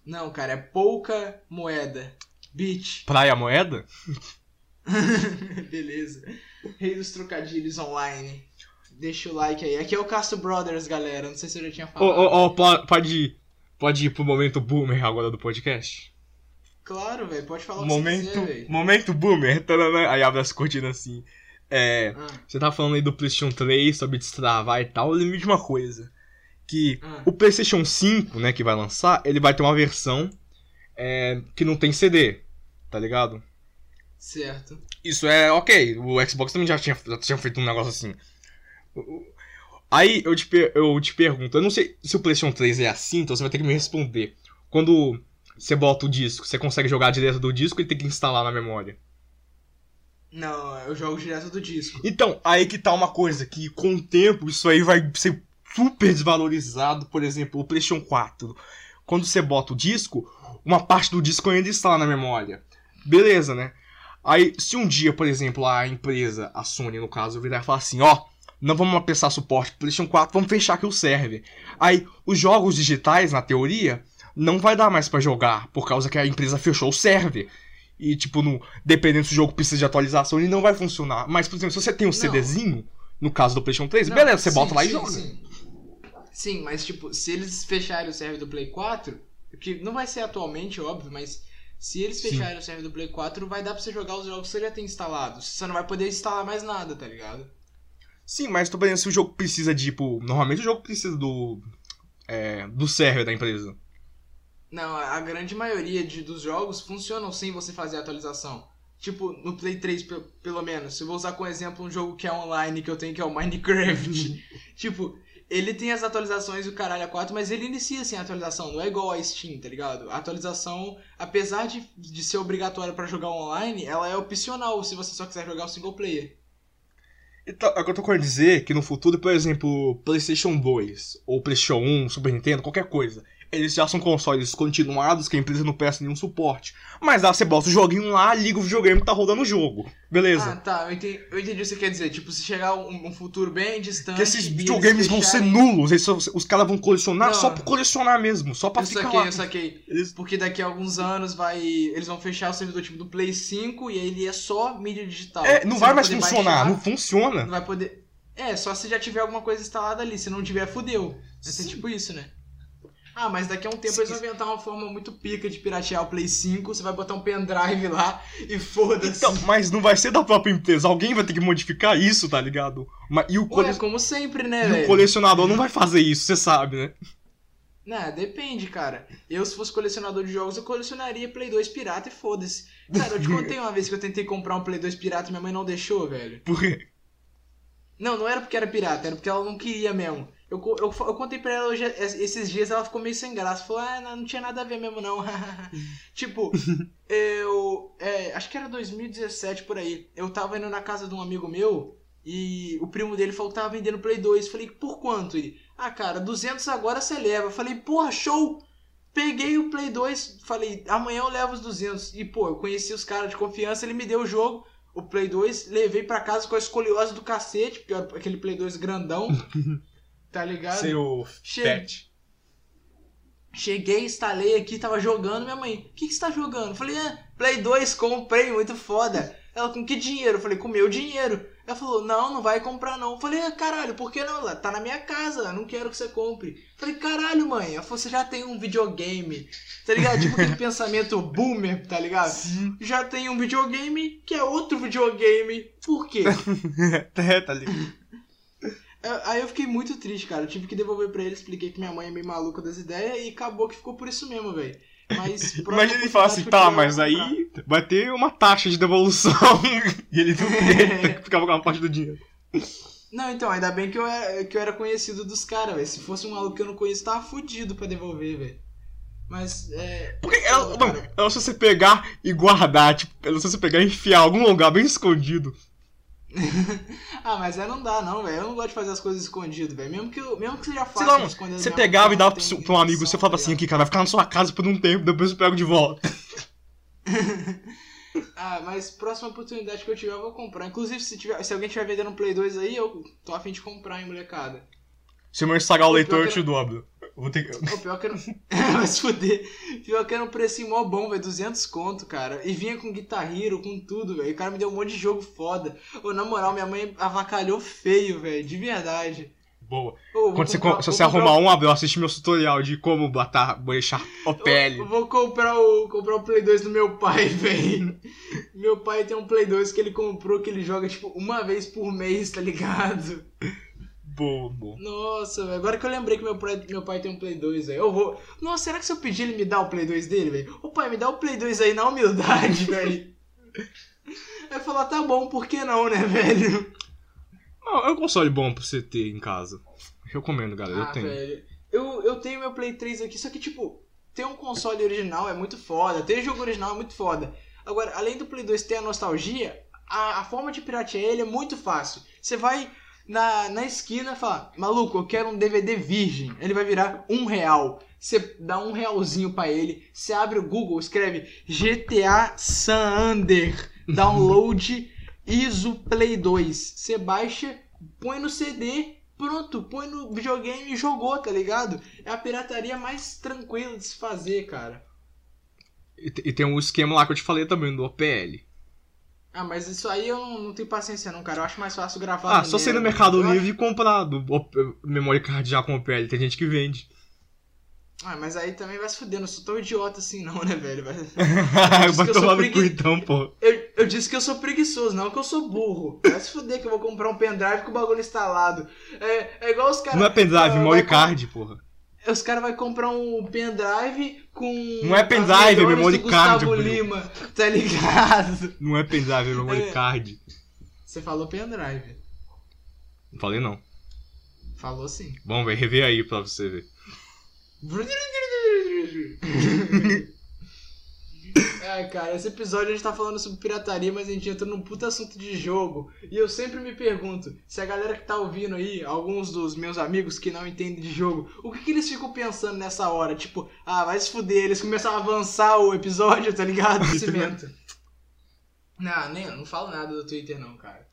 Não, cara, é pouca moeda. Bitch.
Praia moeda?
Beleza. Rei dos trocadilhos online. Deixa o like aí. Aqui é o Castro Brothers, galera. Não sei se eu já tinha
Ô,
falado.
ô, ô, po- pode ir, pode ir pro momento boomer agora do podcast?
Claro, velho. Pode falar o que você
Momento,
quiser,
momento boomer. Tanana, Aí abre as cortinas assim. É,
Ah,
você tá falando aí do PlayStation 3 sobre destravar e tal. Eu lembrei de uma coisa. Que
ah.
o PlayStation 5, né, que vai lançar, ele vai ter uma versão é, que não tem CD, tá ligado?
Certo.
Isso é ok. O Xbox também já tinha, já tinha feito um negócio assim. Aí eu te, eu te pergunto, eu não sei se o PlayStation 3 é assim, então você vai ter que me responder. Quando você bota o disco, você consegue jogar direto do disco e tem que instalar na memória.
Não, eu jogo direto do disco.
Então, aí que tá uma coisa, que com o tempo isso aí vai ser super desvalorizado. Por exemplo, o PlayStation 4. Quando você bota o disco, uma parte do disco ainda está na memória. Beleza, né? Aí, se um dia, por exemplo, a empresa, a Sony no caso, virar e falar assim, ó, não vamos prestar suporte pro PlayStation 4, vamos fechar aqui o server. Aí, os jogos digitais, na teoria, não vai dar mais pra jogar, por causa que a empresa fechou o server. E, tipo, no, dependendo se o jogo precisa de atualização, ele não vai funcionar. Mas, por exemplo, se você tem um
Não.
CDzinho, no caso do PlayStation 3,
Não,
beleza, você
sim,
bota lá e
sim,
joga.
Sim. Sim, mas tipo, se eles fecharem o server do Play 4, que não vai ser atualmente, óbvio, mas se eles
Sim.
fecharem o server do Play 4, vai dar pra você jogar os jogos que você já tem instalados. Você não vai poder instalar mais nada, tá ligado?
Sim, mas tô pensando se o jogo precisa de, tipo. Normalmente o jogo precisa do. É, do server da empresa.
Não, a grande maioria de, dos jogos funcionam sem você fazer a atualização. Tipo, no Play 3, pe- pelo menos. Se eu vou usar como exemplo um jogo que é online que eu tenho, que é o Minecraft. tipo, ele tem as atualizações do caralho a 4, mas ele inicia sem atualização. Não é igual a Steam, tá ligado? A atualização, apesar de, de ser obrigatória pra jogar online, ela é opcional se você só quiser jogar o single player.
Então, que eu tô querendo dizer que no futuro, por exemplo, PlayStation 2, ou PlayStation 1, Super Nintendo, qualquer coisa, eles já são consoles continuados que a empresa não presta nenhum suporte. Mas lá você bota o joguinho lá, liga o videogame que tá rodando o jogo. Beleza.
Ah, tá, eu entendi, eu entendi o que você quer dizer. Tipo, se chegar um, um futuro bem distante.
que esses videogames vão ser nulos. Eles os caras vão colecionar
Não.
só por colecionar mesmo. Só pra
Eu
ficar
saquei,
lá.
eu saquei.
Eles-
Porque daqui a alguns anos vai. Eles vão fechar o servidor tipo do Play 5 e aí ele é só mídia digital.
É, não
Você
vai mais funcionar.
baixar,
Não funciona.
Não vai poder. É, só se já tiver alguma coisa instalada ali. Se não tiver, fudeu. Vai ser
Sim.
tipo isso, né? Ah, mas daqui a um tempo eles vão inventar uma forma muito pica de piratear o Play 5. Você vai botar um pendrive lá e foda-se.
Então, mas não vai ser da própria empresa. Alguém vai ter que modificar isso, tá ligado? Mas, e o, cole-
Ué, como sempre, né,
e o
velho?
colecionador não vai fazer isso, você sabe, né?
Não, depende, cara. Eu, se fosse colecionador de jogos, eu colecionaria Play 2 pirata e foda-se. Cara, eu te contei uma vez que eu tentei comprar um Play 2 pirata e minha mãe não deixou, velho.
Por quê?
Não, não era porque era pirata, era porque ela não queria mesmo. Eu, eu, eu contei pra ela hoje, es- esses dias, ela ficou meio sem graça. Falou, ah, não, não tinha nada a ver mesmo, não. tipo, eu. é, acho que era 2017 por aí. Eu tava indo na casa de um amigo meu e o primo dele falou que tava vendendo Play 2. Falei, por quanto? Ele, ah, cara, 200 agora você leva. Falei, porra, show! Peguei o Play 2, falei, amanhã eu levo os 200. E, pô, eu conheci os caras de confiança, ele me deu o jogo, o Play 2, levei pra casa com a escoliose do cacete, porque era aquele Play 2 grandão, tá ligado?
Seu
Che-
pet.
Cheguei, instalei aqui, tava jogando, minha mãe, o que, que você tá jogando? Eu falei, ah, Play 2, comprei, muito foda. Ela, com que dinheiro? Eu falei, com meu dinheiro. Ela falou, não, não vai comprar não. Eu falei, ah, caralho, por que não? Ela, tá na minha casa, não quero que você compre. Eu falei, caralho, mãe, ela falou, você já tem um videogame, tá ligado? Tipo aquele pensamento boomer, tá ligado?
Sim.
Já tem um videogame que é outro videogame, por quê?
é, tá ligado?
Aí eu fiquei muito triste, cara. Eu tive que devolver pra ele, expliquei que minha mãe é meio maluca das ideias e acabou que ficou por isso mesmo, velho. Mas.
Imagina ele falar assim, tá, mas aí vai ter uma taxa de devolução. e ele não ficar com uma parte do dinheiro.
Não, então, ainda bem que eu era, que eu era conhecido dos caras, velho. Se fosse um maluco que eu não conheço, tava fudido pra devolver, velho. Mas, é.
Porque ela, mano, ela só você pegar e guardar, tipo, ela só você pegar e enfiar em algum lugar bem escondido.
ah, mas aí não dá, não, velho. Eu não gosto de fazer as coisas escondido, velho. Mesmo que, eu, mesmo que seja
Sei
fácil
lá,
esconder.
você pegava e dava pro, seu- pra um amigo, você falava
tá
assim, aqui, cara, vai ficar na sua casa por um tempo, depois eu pego de volta.
Ah, mas próxima oportunidade que eu tiver, eu vou comprar. Inclusive, se, tiver, se alguém tiver vendendo um Play 2 aí, eu tô afim de comprar, hein, molecada.
Se eu estragar o leitor, eu te dobro. Eu vou ter que...
Pô, pior que era. Vai se fuder. Pior que era um precinho mó bom, velho. 200 conto, cara. E vinha com Guitar Hero, com tudo, velho. O cara me deu um monte de jogo foda. Ô, na moral, minha mãe avacalhou feio, velho. De verdade.
Boa.
Ô,
Quando você,
comprar-
se você arrumar um, Abel, assiste meu tutorial de como botar, deixar o
o-
pele.
Eu vou comprar o, comprar o Play 2 do meu pai, velho. meu pai tem um Play 2 que ele comprou, que ele joga, tipo, uma vez por mês, tá ligado?
Boa.
Nossa, velho. Agora que eu lembrei que meu pai, meu pai tem um Play 2, velho. Eu vou. Nossa, será que se eu pedir ele me dá o Play 2 dele, velho? Ô pai, me dá o Play 2 aí na humildade, velho. Aí eu falar, tá bom, por que não, né, velho?
Não, é um console bom pra você ter em casa. Recomendo, galera. eu
ah,
tenho.
velho. Eu, eu tenho meu Play 3 aqui, só que, tipo, ter um console original é muito foda. Ter jogo original é muito foda. Agora, além do Play 2 ter a nostalgia, a, a forma de piratear ele é muito fácil. Você vai na, na esquina e fala, maluco, eu quero um DVD virgem. Ele vai virar um real. Você dá um realzinho pra ele, você abre o Google, escreve GTA San Under, download ISO Play 2. Você baixa, põe no CD, pronto, põe no videogame e jogou, tá ligado? É a pirataria mais tranquila de se fazer, cara.
E tem um esquema lá que eu te falei também, do OPL.
Ah, mas isso aí eu não, não tenho paciência não, cara. Eu acho mais fácil gravar.
Ah, só você ir no Mercado
Eu acho-
Livre e comprar do memory card já com OPL. Tem gente que vende.
Ah, mas aí também vai se fuder, não sou tão idiota assim não, né, velho? Vai-
Vai
que eu sou
tomar no cu então, pô.
Eu, eu disse que eu sou preguiçoso, não que eu sou burro. Vai se fuder que eu vou comprar um pendrive com o bagulho instalado. É, é igual os caras...
Não é pendrive,
ah,
memory
vai
card, porra.
Os caras vão comprar um pendrive com...
Não é pendrive, é memory card,
Gustavo. Lima, tá ligado?
Não é pendrive, é memory card.
Você falou pendrive.
Não falei não.
Falou sim.
Vamos ver, rever aí pra você ver.
Ai, cara, esse episódio a gente tá falando sobre pirataria, mas a gente entra num puta assunto de jogo. E eu sempre me pergunto, se a galera que tá ouvindo aí, alguns dos meus amigos que não entendem de jogo, o que, que eles ficam pensando nessa hora? Tipo, ah, vai se fuder, eles começam a avançar o episódio, tá ligado? Cimento. Não, nem, não falo nada do Twitter não, cara.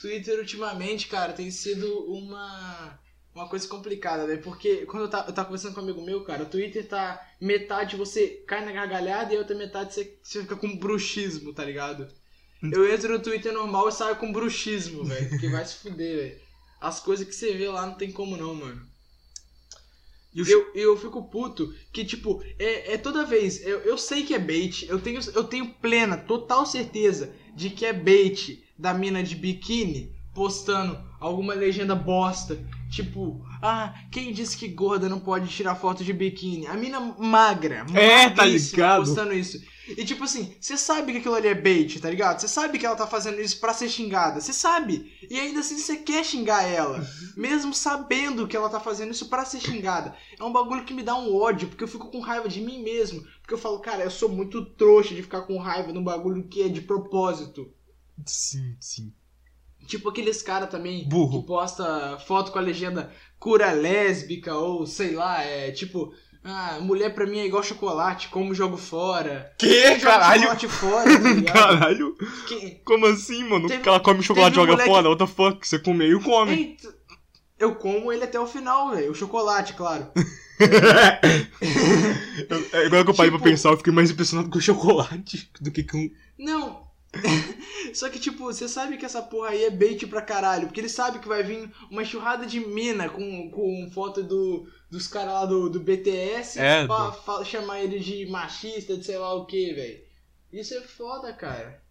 Twitter ultimamente, cara, tem sido uma uma coisa complicada, né? Porque quando eu tava, eu tava conversando com um amigo meu, cara, o Twitter tá metade você cai na gargalhada e a outra metade você, você fica com bruxismo, tá ligado? Eu entro no Twitter normal e saio com bruxismo, velho. Porque vai se fuder, velho. As coisas que você vê lá não tem como não, mano.
E o
Eu, eu fico puto que, tipo, é, é toda vez. Eu, eu sei que é bait. Eu tenho, eu tenho plena, total certeza de que é bait da mina de biquíni postando alguma legenda bosta. Tipo, ah, quem disse que gorda não pode tirar foto de biquíni? A mina magra,
É, tá ligado?
postando isso. E tipo assim, você sabe que aquilo ali é bait, tá ligado? Você sabe que ela tá fazendo isso pra ser xingada. Você sabe. E ainda assim você quer xingar ela. Mesmo sabendo que ela tá fazendo isso pra ser xingada. É um bagulho que me dá um ódio, porque eu fico com raiva de mim mesmo. Porque eu falo, cara, eu sou muito trouxa de ficar com raiva num bagulho que é de propósito.
Sim, sim.
Tipo aqueles caras também
Burro.
que posta foto com a legenda cura lésbica ou sei lá, é tipo, ah, mulher pra mim é igual chocolate, como jogo fora.
Que? Caralho?
chocolate fora, tá ligado?
Caralho?
Quem-
Como assim, mano?
Teve-
que ela come chocolate e joga
moleque-
fora? What the fuck? Você comeu e come.
Eita, Eu como ele até o final, velho. O chocolate, claro.
É, Agora que eu parei
Tipo-
pra pensar, eu fiquei mais impressionado com o chocolate do que com.
Não. Só que, tipo, você sabe que essa porra aí é bait pra caralho. Porque ele sabe que vai vir uma enxurrada de mina com, com foto do, dos caras lá do, do BTS
É,
pra chamar ele de machista, de sei lá o que, velho. Isso é foda, cara.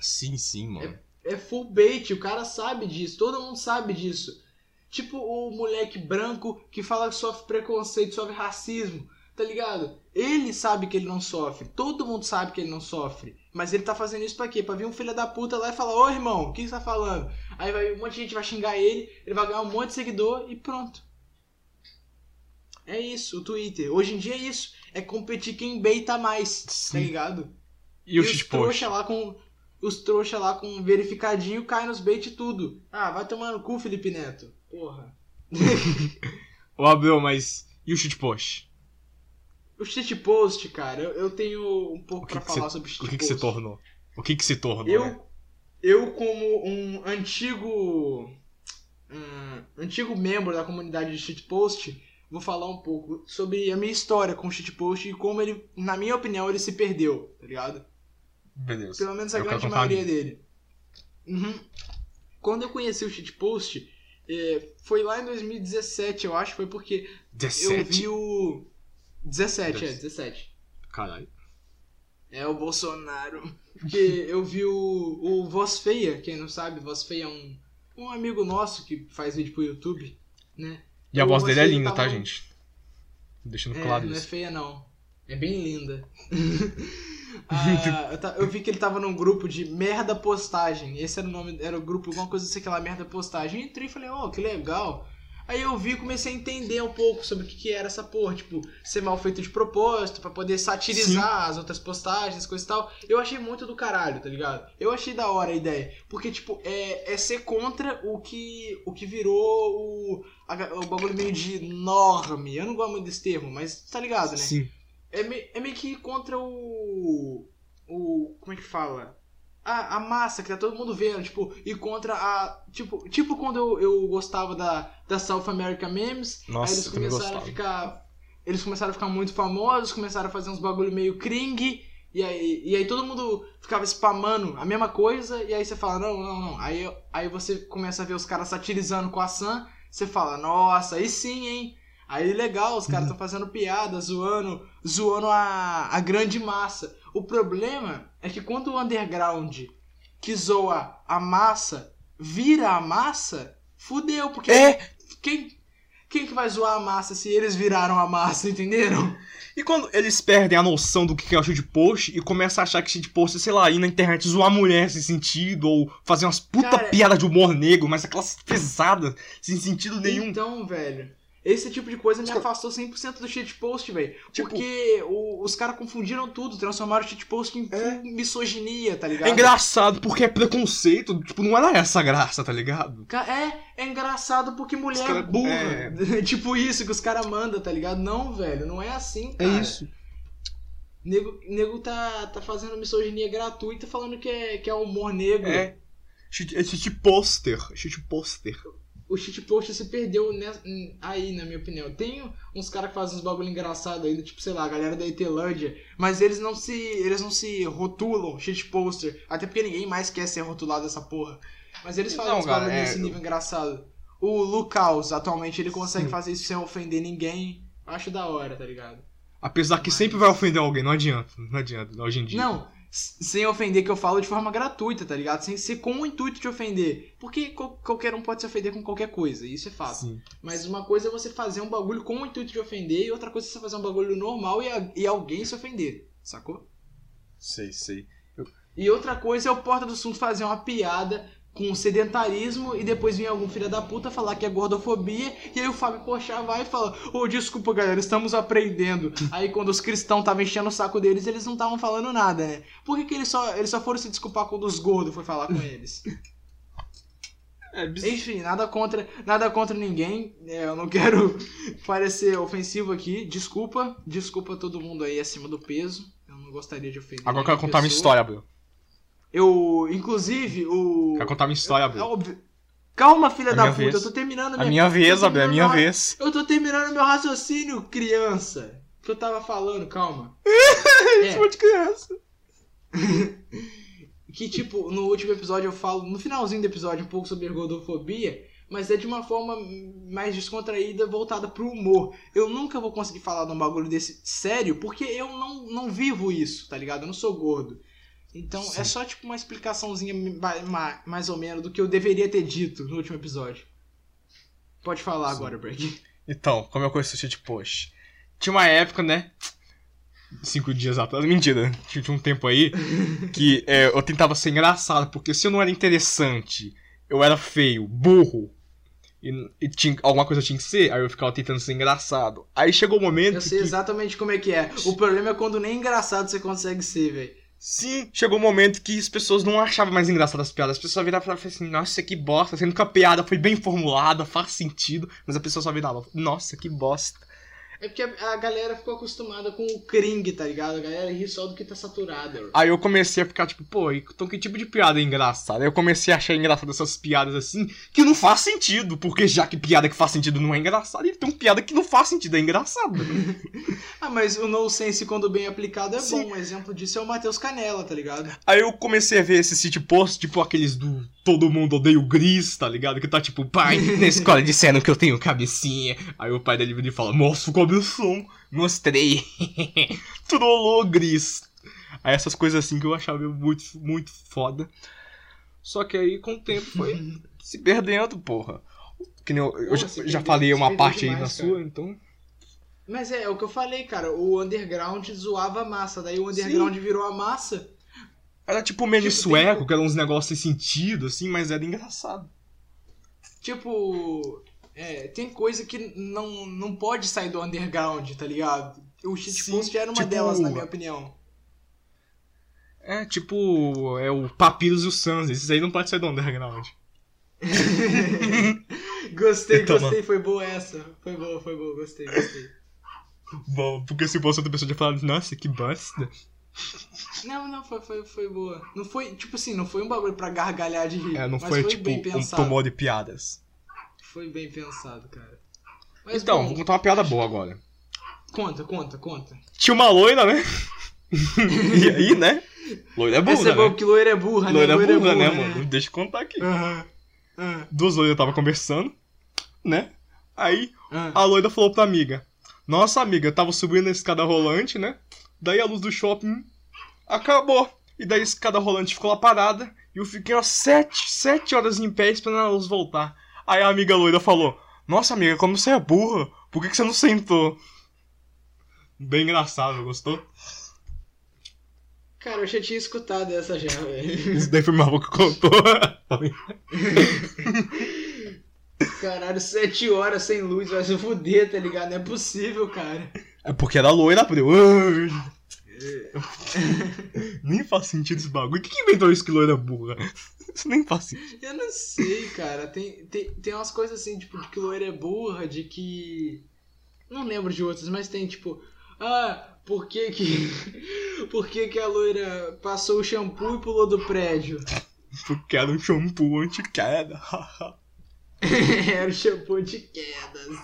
Sim, sim, mano.
É full bait, o cara sabe disso, todo mundo sabe disso. Tipo o moleque branco que fala que sofre preconceito, sofre racismo, tá ligado? Ele sabe que ele não sofre, todo mundo sabe que ele não sofre. Mas ele tá fazendo isso pra quê? Pra vir um filho da puta lá e falar, ô irmão, o que você tá falando? Aí vai, um monte de gente vai xingar ele, ele vai ganhar um monte de seguidor e pronto. É isso, o Twitter. Hoje em dia é isso. É competir quem beita mais, tá
Sim.
ligado?
E o
os trouxa lá com os trouxa lá com verificadinho cai nos bait e tudo. Ah, vai tomar no cu, Felipe Neto. Porra.
Ô, Abel, mas. E o shitpost?
O shitpost, cara, eu, eu tenho um pouco
O que
falar sobre
O
shitpost.
que, que se tornou? O que, que se tornou? né?
Eu, eu como um antigo um antigo membro da comunidade de shitpost, vou falar um pouco sobre a minha história com o shitpost e como ele, na minha opinião, ele se perdeu, tá ligado?
Beleza.
Pelo menos a
Eu quero
grande maioria dele. Uhum. Quando eu conheci o shitpost, é, foi lá em 2017, eu acho, foi porque eu
17?
vi o. 17, é,
Dez-
17.
Caralho.
É o Bolsonaro. Porque eu vi o, o Voz Feia, quem não sabe, Voz Feia é um, um amigo nosso que faz vídeo pro YouTube, né?
E a voz dele é linda, tá, gente? Deixando
É,
claro
não é
isso.
feia não. É bem linda. Ah, eu, ta- eu vi que ele tava num grupo de merda postagem. Esse era o nome, era o grupo, alguma coisa assim, aquela merda postagem. Eu entrei e falei, ó, que legal. Aí eu vi e comecei a entender um pouco sobre o que, que era essa porra, tipo, ser mal feito de propósito, pra poder satirizar as outras postagens, coisa e tal. Eu achei muito do caralho, tá ligado? Eu achei da hora a ideia. Porque, tipo, é, é ser contra o que, o que virou o, a- o bagulho meio de norme. Eu não gosto muito desse termo, mas tá ligado, né?
Sim.
É, me- é meio que contra o. O. Como é que fala? A, a massa que tá todo mundo vendo, tipo, e contra a. Tipo, tipo quando eu, eu gostava da, da South America Memes,
Nossa,
aí eles começaram a ficar. Eles começaram a ficar muito famosos, começaram a fazer uns bagulho meio cringe, e aí, e aí todo mundo ficava spamando a mesma coisa, e aí você fala, não, não, não. Aí, aí você começa a ver os caras satirizando com a Sam, você fala, nossa, aí sim, hein? Aí legal, os caras estão fazendo piada, zoando, zoando a, a grande massa. O problema é que quando o underground que zoa a massa vira a massa, fudeu, porque
É!
quem, quem que vai zoar a massa se eles viraram a massa, entenderam?
E quando eles perdem a noção do que é o shitpost e começam a achar que shitpost é, sei lá, ir na internet zoar mulher nesse sentido, ou fazer umas puta
Cara,
piada de humor negro, mas aquelas pesadas, sem sentido nenhum.
Então, velho, Esse tipo de coisa me afastou 100% do shitpost, velho.
Tipo-
Porque o- os caras confundiram tudo, transformaram o shitpost em
É.
misoginia, tá ligado?
É engraçado porque é preconceito. Tipo, não era essa graça, tá ligado?
É, é engraçado porque mulher
cara-
é burra.
é.
tipo isso que os caras mandam, tá ligado? Não, velho, não é assim,
É
cara.
isso.
Nego, nego tá, tá fazendo misoginia gratuita falando que é, que é humor negro.
É. Shit, é shit poster. Shit poster.
O shitpost se perdeu nessa- aí, na minha opinião. Tem uns caras que fazem uns bagulho engraçado ainda, tipo, sei lá, a galera da Etelândia, mas eles não se. Eles não se rotulam shitposter. Até porque ninguém mais quer ser rotulado dessa porra. Mas eles fazem
Não,
uns bagulho
é-
nesse nível engraçado. O Lucaus, atualmente, ele consegue
Sim.
fazer isso sem ofender ninguém. Acho da hora, tá ligado?
Apesar que
Mas-
sempre vai ofender alguém, não adianta. Não adianta, hoje em dia.
Não, sem ofender que eu falo de forma gratuita, tá ligado? Sem ser com o intuito de ofender. Porque qual- qualquer um pode se ofender com qualquer coisa, isso é fato.
Sim.
Mas uma coisa é você fazer um bagulho com o intuito de ofender, e outra coisa é você fazer um bagulho normal e, a- e alguém se ofender, sacou?
Sei, sei.
E outra coisa é o Porta do Sul fazer uma piada com sedentarismo e depois vir algum filho da puta falar que é gordofobia, e aí o Fábio Pochá vai e fala: Ô, desculpa galera, estamos aprendendo. aí quando os cristãos estavam enchendo o saco deles, eles não estavam falando nada, né? Por que, que eles, só, eles só foram se desculpar quando os gordos foi falar com eles?
É
Enfim, nada contra, nada contra ninguém. É, eu não quero parecer ofensivo aqui. Desculpa, desculpa todo mundo aí acima do peso. Eu não gostaria de ofender.
Agora eu quero contar minha
pessoa.
história, Bruno.
Eu, inclusive, o.
Quero contar minha história,
É
Bruno.
óbvio. Calma, filha da
minha
puta,
vez.
eu tô terminando
A minha vez, Abel, a minha vez.
Eu tô terminando meu raciocínio, criança. Que eu tava falando, calma. É,
de criança.
que tipo, no último episódio eu falo, no finalzinho do episódio, um pouco sobre gordofobia, mas é de uma forma mais descontraída, voltada pro humor. Eu nunca vou conseguir falar de um bagulho desse sério, porque eu não, não vivo isso, tá ligado? Eu não sou gordo. Então
Sim.
é só tipo uma explicaçãozinha ma- ma- mais ou menos do que eu deveria ter dito no último episódio. Pode falar
Sim.
agora, Break.
Então, como eu conheci o shitpost? Tinha uma época, né? Cinco dias atrás, mentira, tinha um tempo aí que é, eu tentava ser engraçado, porque se eu não era interessante, eu era feio, burro, e, e tinha, alguma coisa tinha que ser, aí eu ficava tentando ser engraçado. Aí chegou o momento
Eu sei
que,
exatamente como é que é. O problema é quando nem engraçado você consegue ser, velho.
Sim, chegou o momento que as pessoas não achavam mais engraçadas as piadas, as pessoas viravam e falavam assim, nossa, que bosta, sendo que a piada foi bem formulada, faz sentido, mas a pessoa só virava, nossa, que bosta.
É porque a galera ficou acostumada com o cring, tá ligado? A galera ri só do que tá saturado.
Aí eu comecei a ficar tipo, pô, então que tipo de piada é engraçada? Aí eu comecei a achar engraçado essas piadas assim, que não faz sentido, porque já que piada que faz sentido não é engraçada, então piada que não faz sentido é engraçada.
Ah, mas o no sense, quando bem aplicado, é
Sim.
bom. Um exemplo disso é o Matheus Canela, tá ligado?
Aí eu comecei a ver esse sítio post, tipo aqueles do Todo Mundo Odeia o Gris, tá ligado? Que tá tipo, pai, na escola disseram que eu tenho cabecinha. Aí o pai dele vira e fala, mostra o cabeção. Mostrei. Trollou Gris. Aí essas coisas assim que eu achava muito, muito foda. Só que aí com o tempo foi se perdendo, porra. Que nem eu, eu
Porra,
já,
se
já
perdeu-
falei uma parte aí na
demais,
sua, então.
Mas é, é o que eu falei, cara. O underground zoava a massa. Daí o underground virou a massa.
Era tipo meio
Tipo,
sueco,
tem-
que eram uns negócios sem sentido, assim, mas era engraçado.
Tipo. É, tem coisa que não, não pode sair do underground, tá ligado? O shitpost era uma
tipo-
delas, na minha opinião.
É, tipo, é o Papyrus e o Sans, esses aí não pode ser do underground.
gostei,
Então,
gostei, foi boa essa. Foi boa, foi boa, gostei, gostei.
Bom, porque se fosse outra pessoa já falar, nossa, que bosta.
Não, não, foi, foi, foi boa. Não foi, tipo assim, não foi um bagulho pra gargalhar de rir.
É, não foi,
foi
tipo um tumor de piadas.
Foi bem pensado, cara. Mas
então,
bom,
vou contar uma piada boa agora.
conta, conta, conta.
Tinha uma loira, né? e aí, né? Loira é burra,
Essa é boa,
né?
que loira é burra,
Loira
né?
é burra, né, mano? Deixa eu contar aqui.
Ah,
Duas loiras estavam conversando, né? Aí
ah.
a loira falou pra amiga: Nossa, amiga, eu tava subindo a escada rolante, né? Daí a luz do shopping acabou. E daí a escada rolante ficou lá parada. E eu fiquei umas sete, sete horas em pé esperando a luz voltar. Aí a amiga loira falou: Nossa, amiga, como você é burra, por que, que você não sentou? Bem engraçado, gostou?
Cara, eu já tinha escutado essa já, velho.
Isso daí foi minha avó que contou.
Caralho, sete horas sem luz, vai se fuder, tá ligado? Não é possível, cara.
É porque era loira, por eu... Nem faz sentido esse bagulho. Quem que inventou isso que loira burra? Isso nem faz sentido.
Eu não sei, cara. Tem, tem, tem umas coisas assim, tipo, de que loira é burra, de que. Não lembro de outras, mas tem, tipo. Ah, por que que. por que que a loira passou o shampoo e pulou do prédio?
Porque era um shampoo anti-queda.
era o shampoo de quedas.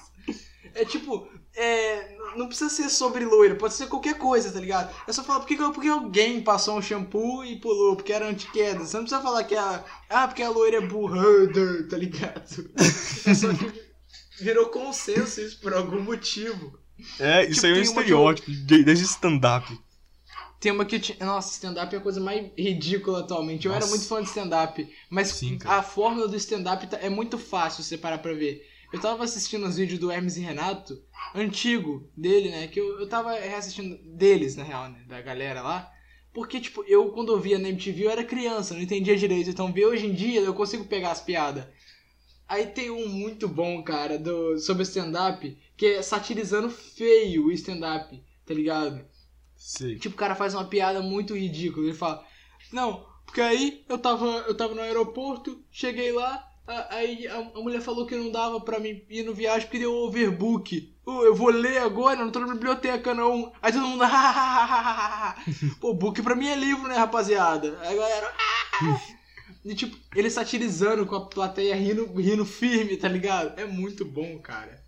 É tipo, é, não precisa ser sobre loira, pode ser qualquer coisa, tá ligado? É só falar porque, porque alguém passou um shampoo e pulou, porque era anti-queda. Você não precisa falar que a. Ah, porque a loira é burra, tá ligado? É só que virou consenso isso por algum motivo.
É, isso tipo, aí é um estereótipo, eu... desde stand-up.
Tem uma que eu tinha. Nossa, stand-up é a coisa mais ridícula atualmente. Eu Nossa. era muito fã de stand-up, mas Sim, a fórmula do stand-up tá, é muito fácil você parar pra ver. Eu tava assistindo os vídeos do Hermes e Renato, antigo dele, né? Que eu, eu tava reassistindo deles, na real, né? Da galera lá. Porque, tipo, eu quando eu via na MTV eu era criança, não entendia direito. Então, ver hoje em dia eu consigo pegar as piadas. Aí tem um muito bom, cara, do, sobre stand-up, que é satirizando feio o stand-up, tá ligado?
Sim.
Tipo, o cara faz uma piada muito ridícula. Ele fala: Não, porque aí eu tava, eu tava no aeroporto, cheguei lá, Aí a, mulher falou que não dava pra mim ir no viagem porque deu overbook. Uh, eu vou ler agora, não tô na biblioteca não. Aí todo mundo. Pô, book pra mim é livro, né, rapaziada? Aí a galera. e tipo, ele satirizando com a plateia rindo, rindo firme, tá ligado? É muito bom, cara.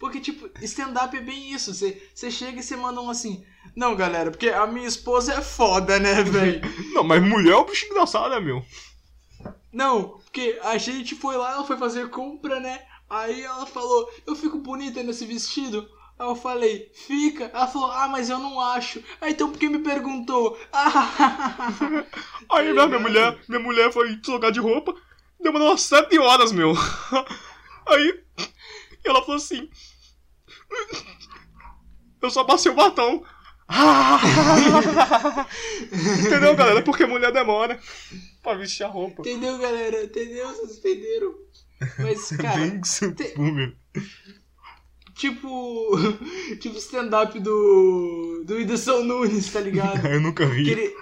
Porque, tipo, stand-up é bem isso. Você chega e você manda um assim. Não, galera, porque a minha esposa é foda, né, velho?
não, mas mulher é um bicho engraçado, né, meu?
Não, porque a gente foi lá, ela foi fazer compra, né? Aí ela falou, eu fico bonita nesse vestido? Aí eu falei, fica. Ela falou, ah, mas eu não acho. Aí então por que me perguntou?
Aí minha, minha mulher, minha mulher foi trocar de roupa, demorou umas sete horas, meu. Aí ela falou assim. Eu só passei o batom. Entendeu, galera? Porque mulher demora pra vestir a roupa.
Entendeu, galera? Entendeu? Vocês entenderam? Mas, cara. Bem te... Tipo. Tipo stand-up do. Do Whindersson Nunes, tá ligado?
eu nunca vi.
Ele...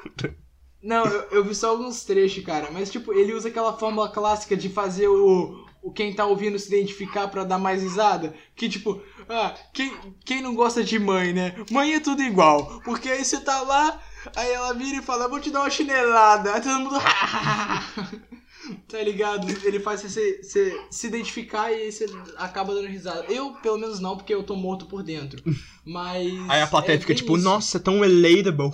Não, eu, eu, vi só alguns trechos, cara. Mas, tipo, ele usa aquela fórmula clássica de fazer o. O quem tá ouvindo se identificar para dar mais risada. Que, tipo, ah, quem, quem não gosta de mãe, né? Mãe é tudo igual. Porque aí você tá lá, Aí ela vira e fala, vou te dar uma chinelada. Aí todo mundo. tá ligado? Ele faz você, você se identificar e aí você acaba dando risada. Eu, pelo menos, não, porque eu tô morto por dentro. Mas.
Aí a plateia é fica tipo, isso. nossa, tão relatable.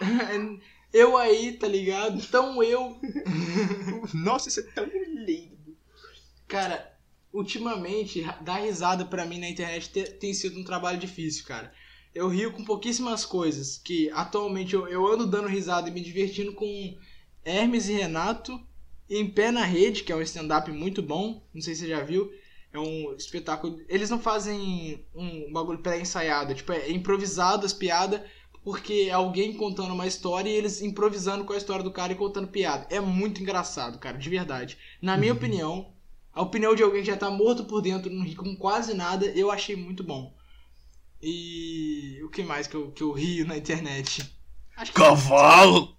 eu aí, tá ligado? Tão eu.
nossa, isso é tão relatable.
Cara, ultimamente, dar risada pra mim na internet tem sido um trabalho difícil, cara eu rio com pouquíssimas coisas. Que atualmente eu, eu ando dando risada e me divertindo com Hermes e Renato em Pé na Rede, que é um stand-up muito bom. Não sei se você já viu. É um espetáculo. Eles não fazem um bagulho pré-ensaiado. Tipo, é improvisado as piadas. Porque é alguém contando uma história e eles improvisando com a história do cara e contando piada. É muito engraçado, cara, de verdade. Na minha uhum. opinião, a opinião de alguém que já tá morto por dentro, não ri com quase nada, eu achei muito bom. E o que mais que eu, que eu rio na internet?
Acho que Cavalo!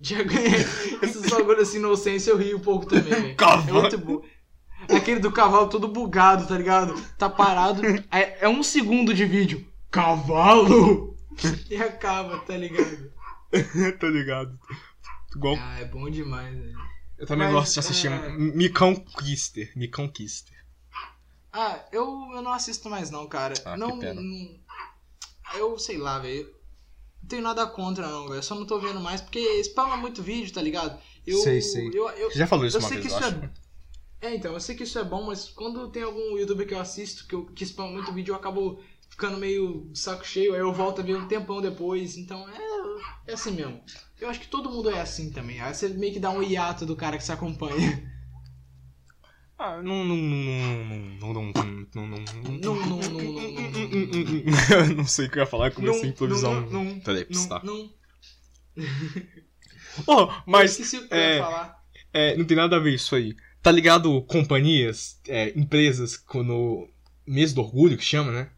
Já ganhei. Esses bagulhos assim, inocência, eu rio um pouco também.
Cavalo!
É muito bom. Aquele do cavalo todo bugado, tá ligado? Tá parado. É, é um segundo de vídeo. Cavalo! E acaba, tá ligado?
tá ligado.
Igual... Ah, é bom demais, velho.
Eu também Mas, gosto de assistir é... Me Conquister. Me Conquister.
Ah, eu, eu não assisto mais não, cara.
Ah,
não,
não,
Eu sei lá, velho. Não tenho nada contra não, velho. Só não tô vendo mais porque spama muito vídeo, tá ligado?
Eu, sei, sei.
Eu, eu,
Você já falou isso
eu
uma
sei
vez,
que isso é... é, então, eu sei que isso é bom, mas quando tem algum youtuber que eu assisto que, eu, que spama muito vídeo, eu acabo ficando meio saco cheio, aí eu volto a ver um tempão depois. Então, é, é assim mesmo. Eu acho que todo mundo é assim também. Aí você meio que dá um hiato do cara que se acompanha.
Ah, não. Não. Não. Não. Não.
Não. Não. Não.
Eu não sei o que eu ia falar, comecei a improvisar um teleps, tá?
Não.
Oh, mas. É, não tem nada a ver isso aí. Tá ligado? Companhias, é, empresas, no mês do orgulho que chama, né?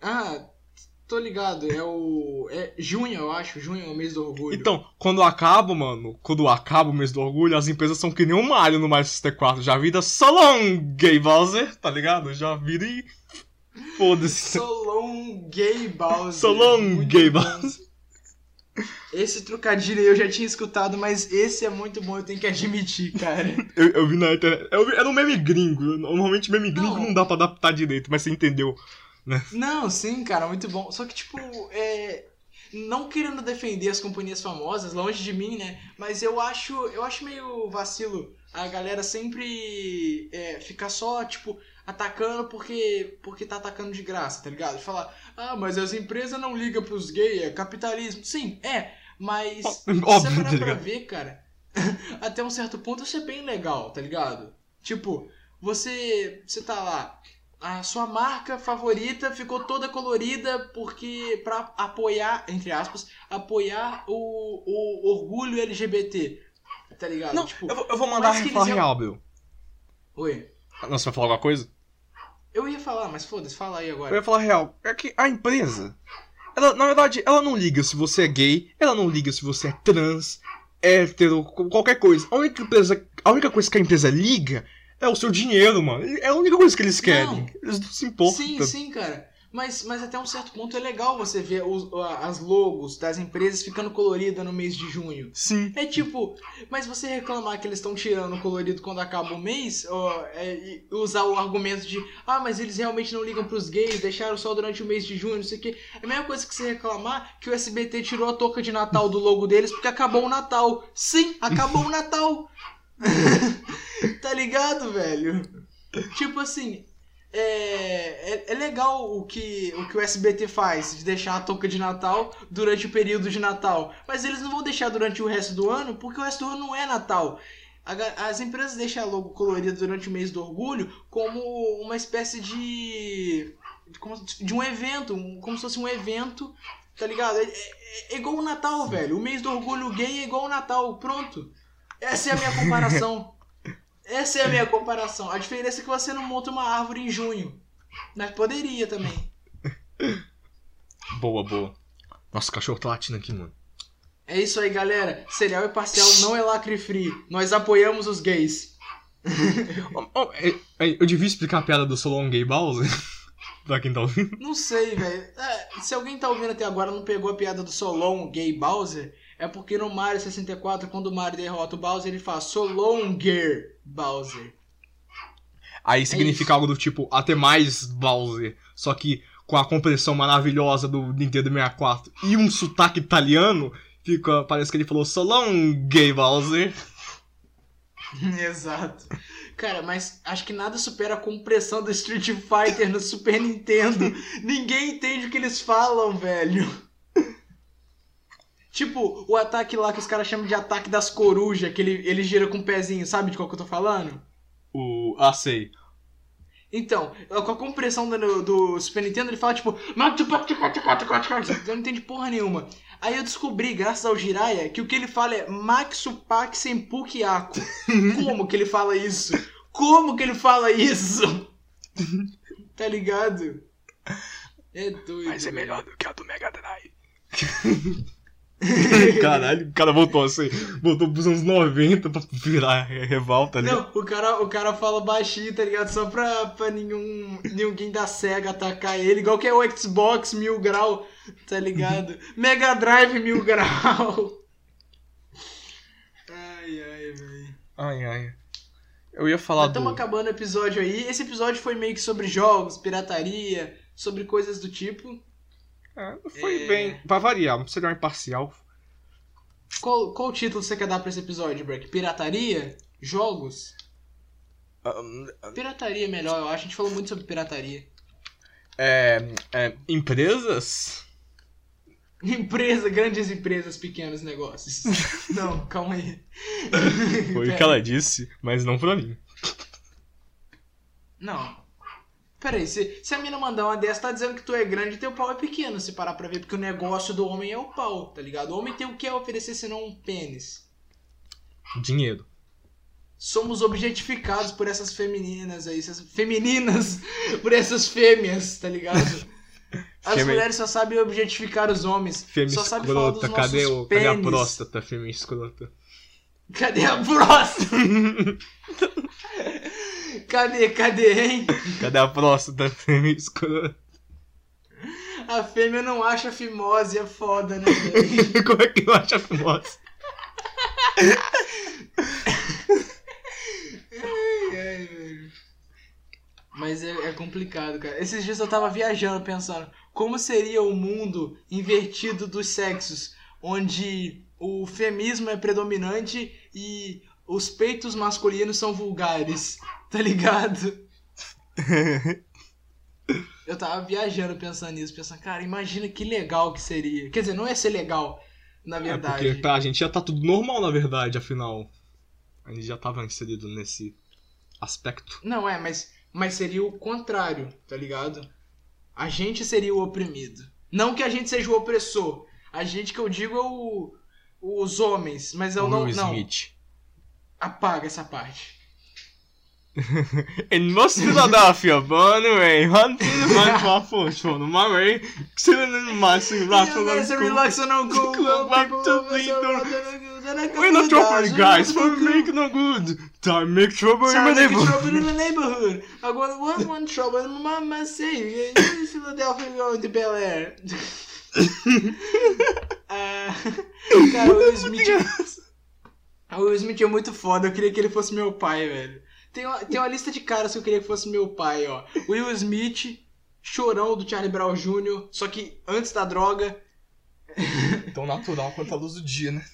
Ah, tô ligado. É o. É junho, eu acho. Junho é o mês do orgulho.
Então, quando acaba, mano, quando acaba o mês do orgulho, as empresas são que nem um Mario no Mario 64. Já vira Solon Gay Bowser, tá ligado? Já vira e. Foda-se.
Solon Gay Bowser.
Solon
Muito
Gay
bom.
Bowser.
Esse trocadilho aí eu já tinha escutado, mas esse é muito bom, eu tenho que admitir, cara.
Eu, eu vi na internet. Eu vi- era um meme gringo. Normalmente meme gringo
Não.
não dá pra adaptar direito, mas você entendeu.
Não, sim, cara, muito bom. Só que, tipo, é. Não querendo defender as companhias famosas, longe de mim, né? Mas eu acho, eu acho meio vacilo a galera sempre é, ficar só, tipo, atacando porque, porque tá atacando de graça, tá ligado? Falar, ah, mas as empresas não ligam pros gays, é capitalismo. Sim, é, mas. se
Óbvio,
você
tá
parar pra
ligado?
ver, cara, até um certo ponto isso é bem legal, tá ligado? Tipo, você, você tá lá, a sua marca favorita ficou toda colorida porque pra apoiar, entre aspas, apoiar o, o orgulho LGBT, tá ligado?
Não,
tipo,
eu, vou- eu vou mandar falar
iam-
real, Bill.
oi.
Você vai falar alguma coisa?
Eu ia falar, mas foda-se, fala aí
Eu
agora.
ia falar real. É que a empresa, ela, na verdade, ela não liga se você é gay, ela não liga se você é trans, hétero, qualquer coisa. A única, empresa, a única coisa que a empresa liga é o seu dinheiro, mano. É a única coisa que eles querem.
Não.
Eles não se importam.
Sim, sim, cara. Mas, mas até um certo ponto é legal você ver os, as logos das empresas ficando coloridas no mês de junho.
Sim.
É tipo, mas você reclamar que eles estão tirando o colorido quando acaba o mês, ó, é, usar o argumento de ah, mas eles realmente não ligam pros gays, deixaram só durante o mês de junho, não sei o que. É a mesma coisa que você reclamar que o SBT tirou a touca de Natal do logo deles porque acabou o Natal. Sim, acabou o Natal. tá ligado, velho? Tipo assim. É, é, é legal o que, o que o SBT faz, de deixar a touca de Natal durante o período de Natal. Mas eles não vão deixar durante o resto do ano, porque o resto do ano não é Natal. As empresas deixam a logo colorida durante o mês do orgulho como uma espécie de. de um evento, como se fosse um evento, tá ligado? É, é- é igual o Natal, velho. O mês do orgulho gay é igual o Natal, pronto. Essa é a minha comparação. Essa é a minha comparação. A diferença é que você não monta uma árvore em junho. Mas poderia também.
Boa, boa. Nossa, o cachorro tá latindo aqui, mano.
É isso aí, galera. Serial e parcial não é lacre free. Nós apoiamos os gays.
Ó, é- é, eu devia explicar a piada do Solon Gay Bowser? pra quem tá ouvindo.
Não sei, velho. É, se alguém tá ouvindo até agora não pegou a piada do Solon gay Bowser, é porque no Mario 64, quando o Mario derrota o Bowser, ele fala Solonger Bowser.
Aí significa algo do tipo até mais Bowser, só que com a compressão maravilhosa do Nintendo 64 e um sotaque italiano, fica, parece que ele falou Solon Gay Bowser.
Exato. Cara, mas acho que nada supera a compressão do Street Fighter no Super Nintendo. Ninguém entende o que eles falam, velho. Tipo, o ataque lá que os caras chamam de ataque das corujas, que ele, ele gira com o pezinho, sabe de qual que eu tô falando?
O. Ah, sei.
Então, com a compressão do, do Super Nintendo, ele fala tipo. Você não entende porra nenhuma. Aí eu descobri, graças ao Jiraiya, que o que ele fala é Maxupak Senpukiako. Como que ele fala isso? Como que ele fala isso? Tá ligado? É doido. velho.
do que a do Mega Drive. Caralho, o cara voltou assim, voltou pros anos 90 pra virar revolta ali.
Não, o cara, o cara fala baixinho, tá ligado? Só pra, pra nenhum, ninguém da SEGA atacar ele. Igual que é o Xbox mil grau, tá ligado? Mega Drive mil grau. Ai, ai, velho.
Ai, ai. Eu ia falar
Estamos
do.
acabando o episódio aí. Esse episódio foi meio que sobre jogos, pirataria, sobre coisas do tipo.
É, foi
É.
bem. Pra variar, não precisa dar um imparcial.
Qual, qual o título você quer dar pra esse episódio, Breck? Pirataria? Jogos? Pirataria é melhor, eu acho. A gente falou muito sobre pirataria.
É, é, empresas?
Empresa, grandes empresas, pequenos negócios. Não, calma aí.
Foi o que ela disse, mas não pra mim.
Não. Pera aí, se, se a mina mandar uma dessa, tá dizendo que tu é grande e teu pau é pequeno, se parar pra ver, porque o negócio do homem é o pau, tá ligado? O homem tem o que oferecer senão um pênis.
Dinheiro.
somos objetificados por essas femininas aí, essas femininas, por essas fêmeas, tá ligado? As
Fêmea-
mulheres só sabem objetificar os homens.
Fêmea
só sabem falar dos
escrota,
nossos
cadê, o, cadê a
pênis.
próstata, fêmea escrota?
Cadê a próstata? cadê, cadê, hein?
Cadê a próstata, fêmea escrota?
A fêmea não acha fimose, é foda, né, velho?
Como é que eu acho a famosa?
Ai, velho. Mas é, é complicado, cara. Esses dias eu tava viajando pensando como seria o mundo invertido dos sexos, onde o femismo é predominante e os peitos masculinos são vulgares, tá ligado? Eu tava viajando pensando nisso, pensando, cara, imagina que legal que seria. Quer dizer, não ia ser legal, na
É,
verdade.
porque pra gente já tá tudo normal, na verdade, afinal. A gente já tava inserido nesse aspecto.
Não, é, mas, mas seria o contrário, tá ligado? A gente seria o oprimido. Não que a gente seja o opressor. A gente que eu digo é o, os homens, mas eu não.
Will
Não,
Smith.
Apaga essa parte.
In West Philadelphia, born away, hunting my papa, show no my way, sitting in my sing
Essa relaxa não go,
Club
people,
up to
na
We're not trouble, guys, we're making no good. Time make trouble in my neighborhood.
trouble in the neighborhood. I got one one trouble and mama say Philadelphia going to Bel Air. Ah, cara, o Smith. O Will Smith é muito foda, eu queria que ele fosse meu pai, velho. Tem uma, tem uma lista de caras que eu queria que fosse meu pai, ó. Will Smith, Chorão do Charlie Brown Jr., só que antes da droga.
Tão natural quanto a luz do dia, né?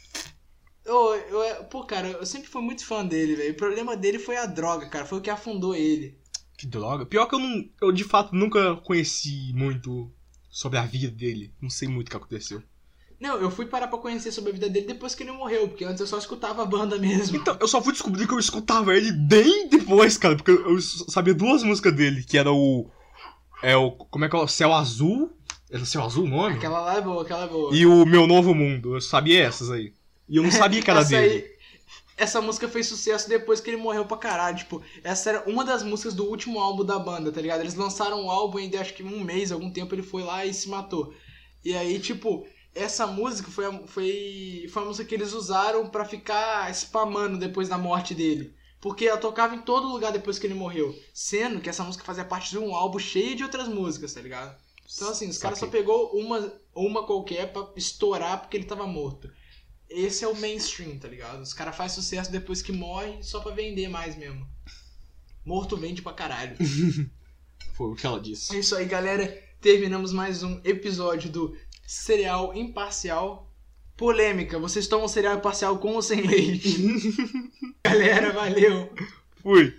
Eu, eu, pô, cara, eu sempre fui muito fã dele, velho. O problema dele foi a droga, cara. Foi o que afundou ele.
Que droga. Pior que eu não. Eu de fato nunca conheci muito sobre a vida dele. Não sei muito o que aconteceu.
Não, eu fui parar pra conhecer sobre a vida dele depois que ele morreu, porque antes eu só escutava a banda mesmo.
Então, eu só fui descobrir que eu escutava ele bem depois, cara. Porque eu sabia duas músicas dele, que era o. É o. Como é que é? o Céu Azul. Era Céu Azul o nome?
Aquela lá é boa, aquela é boa.
E o Meu Novo Mundo. Eu sabia essas aí. E eu não sabia que era
essa
dele.
aí- essa música fez sucesso depois que ele morreu pra caralho. Tipo, essa era uma das músicas do último álbum da banda, tá ligado? Eles lançaram o álbum e acho que um mês, algum tempo, ele foi lá e se matou. E aí, tipo, essa música foi a, foi, foi a música que eles usaram pra ficar spamando depois da morte dele. Porque ela tocava em todo lugar depois que ele morreu. Sendo que essa música fazia parte de um álbum cheio de outras músicas, tá ligado? Então, assim, os caras só pegou uma, uma qualquer pra estourar porque ele tava morto. Esse é o mainstream, tá ligado? Os caras fazem sucesso depois que morre só pra vender mais mesmo. Morto vende pra caralho.
Foi o que ela disse.
É isso aí, galera. Terminamos mais um episódio do Cereal Imparcial. Polêmica, vocês tomam cereal imparcial com ou sem leite? galera, valeu!
Fui.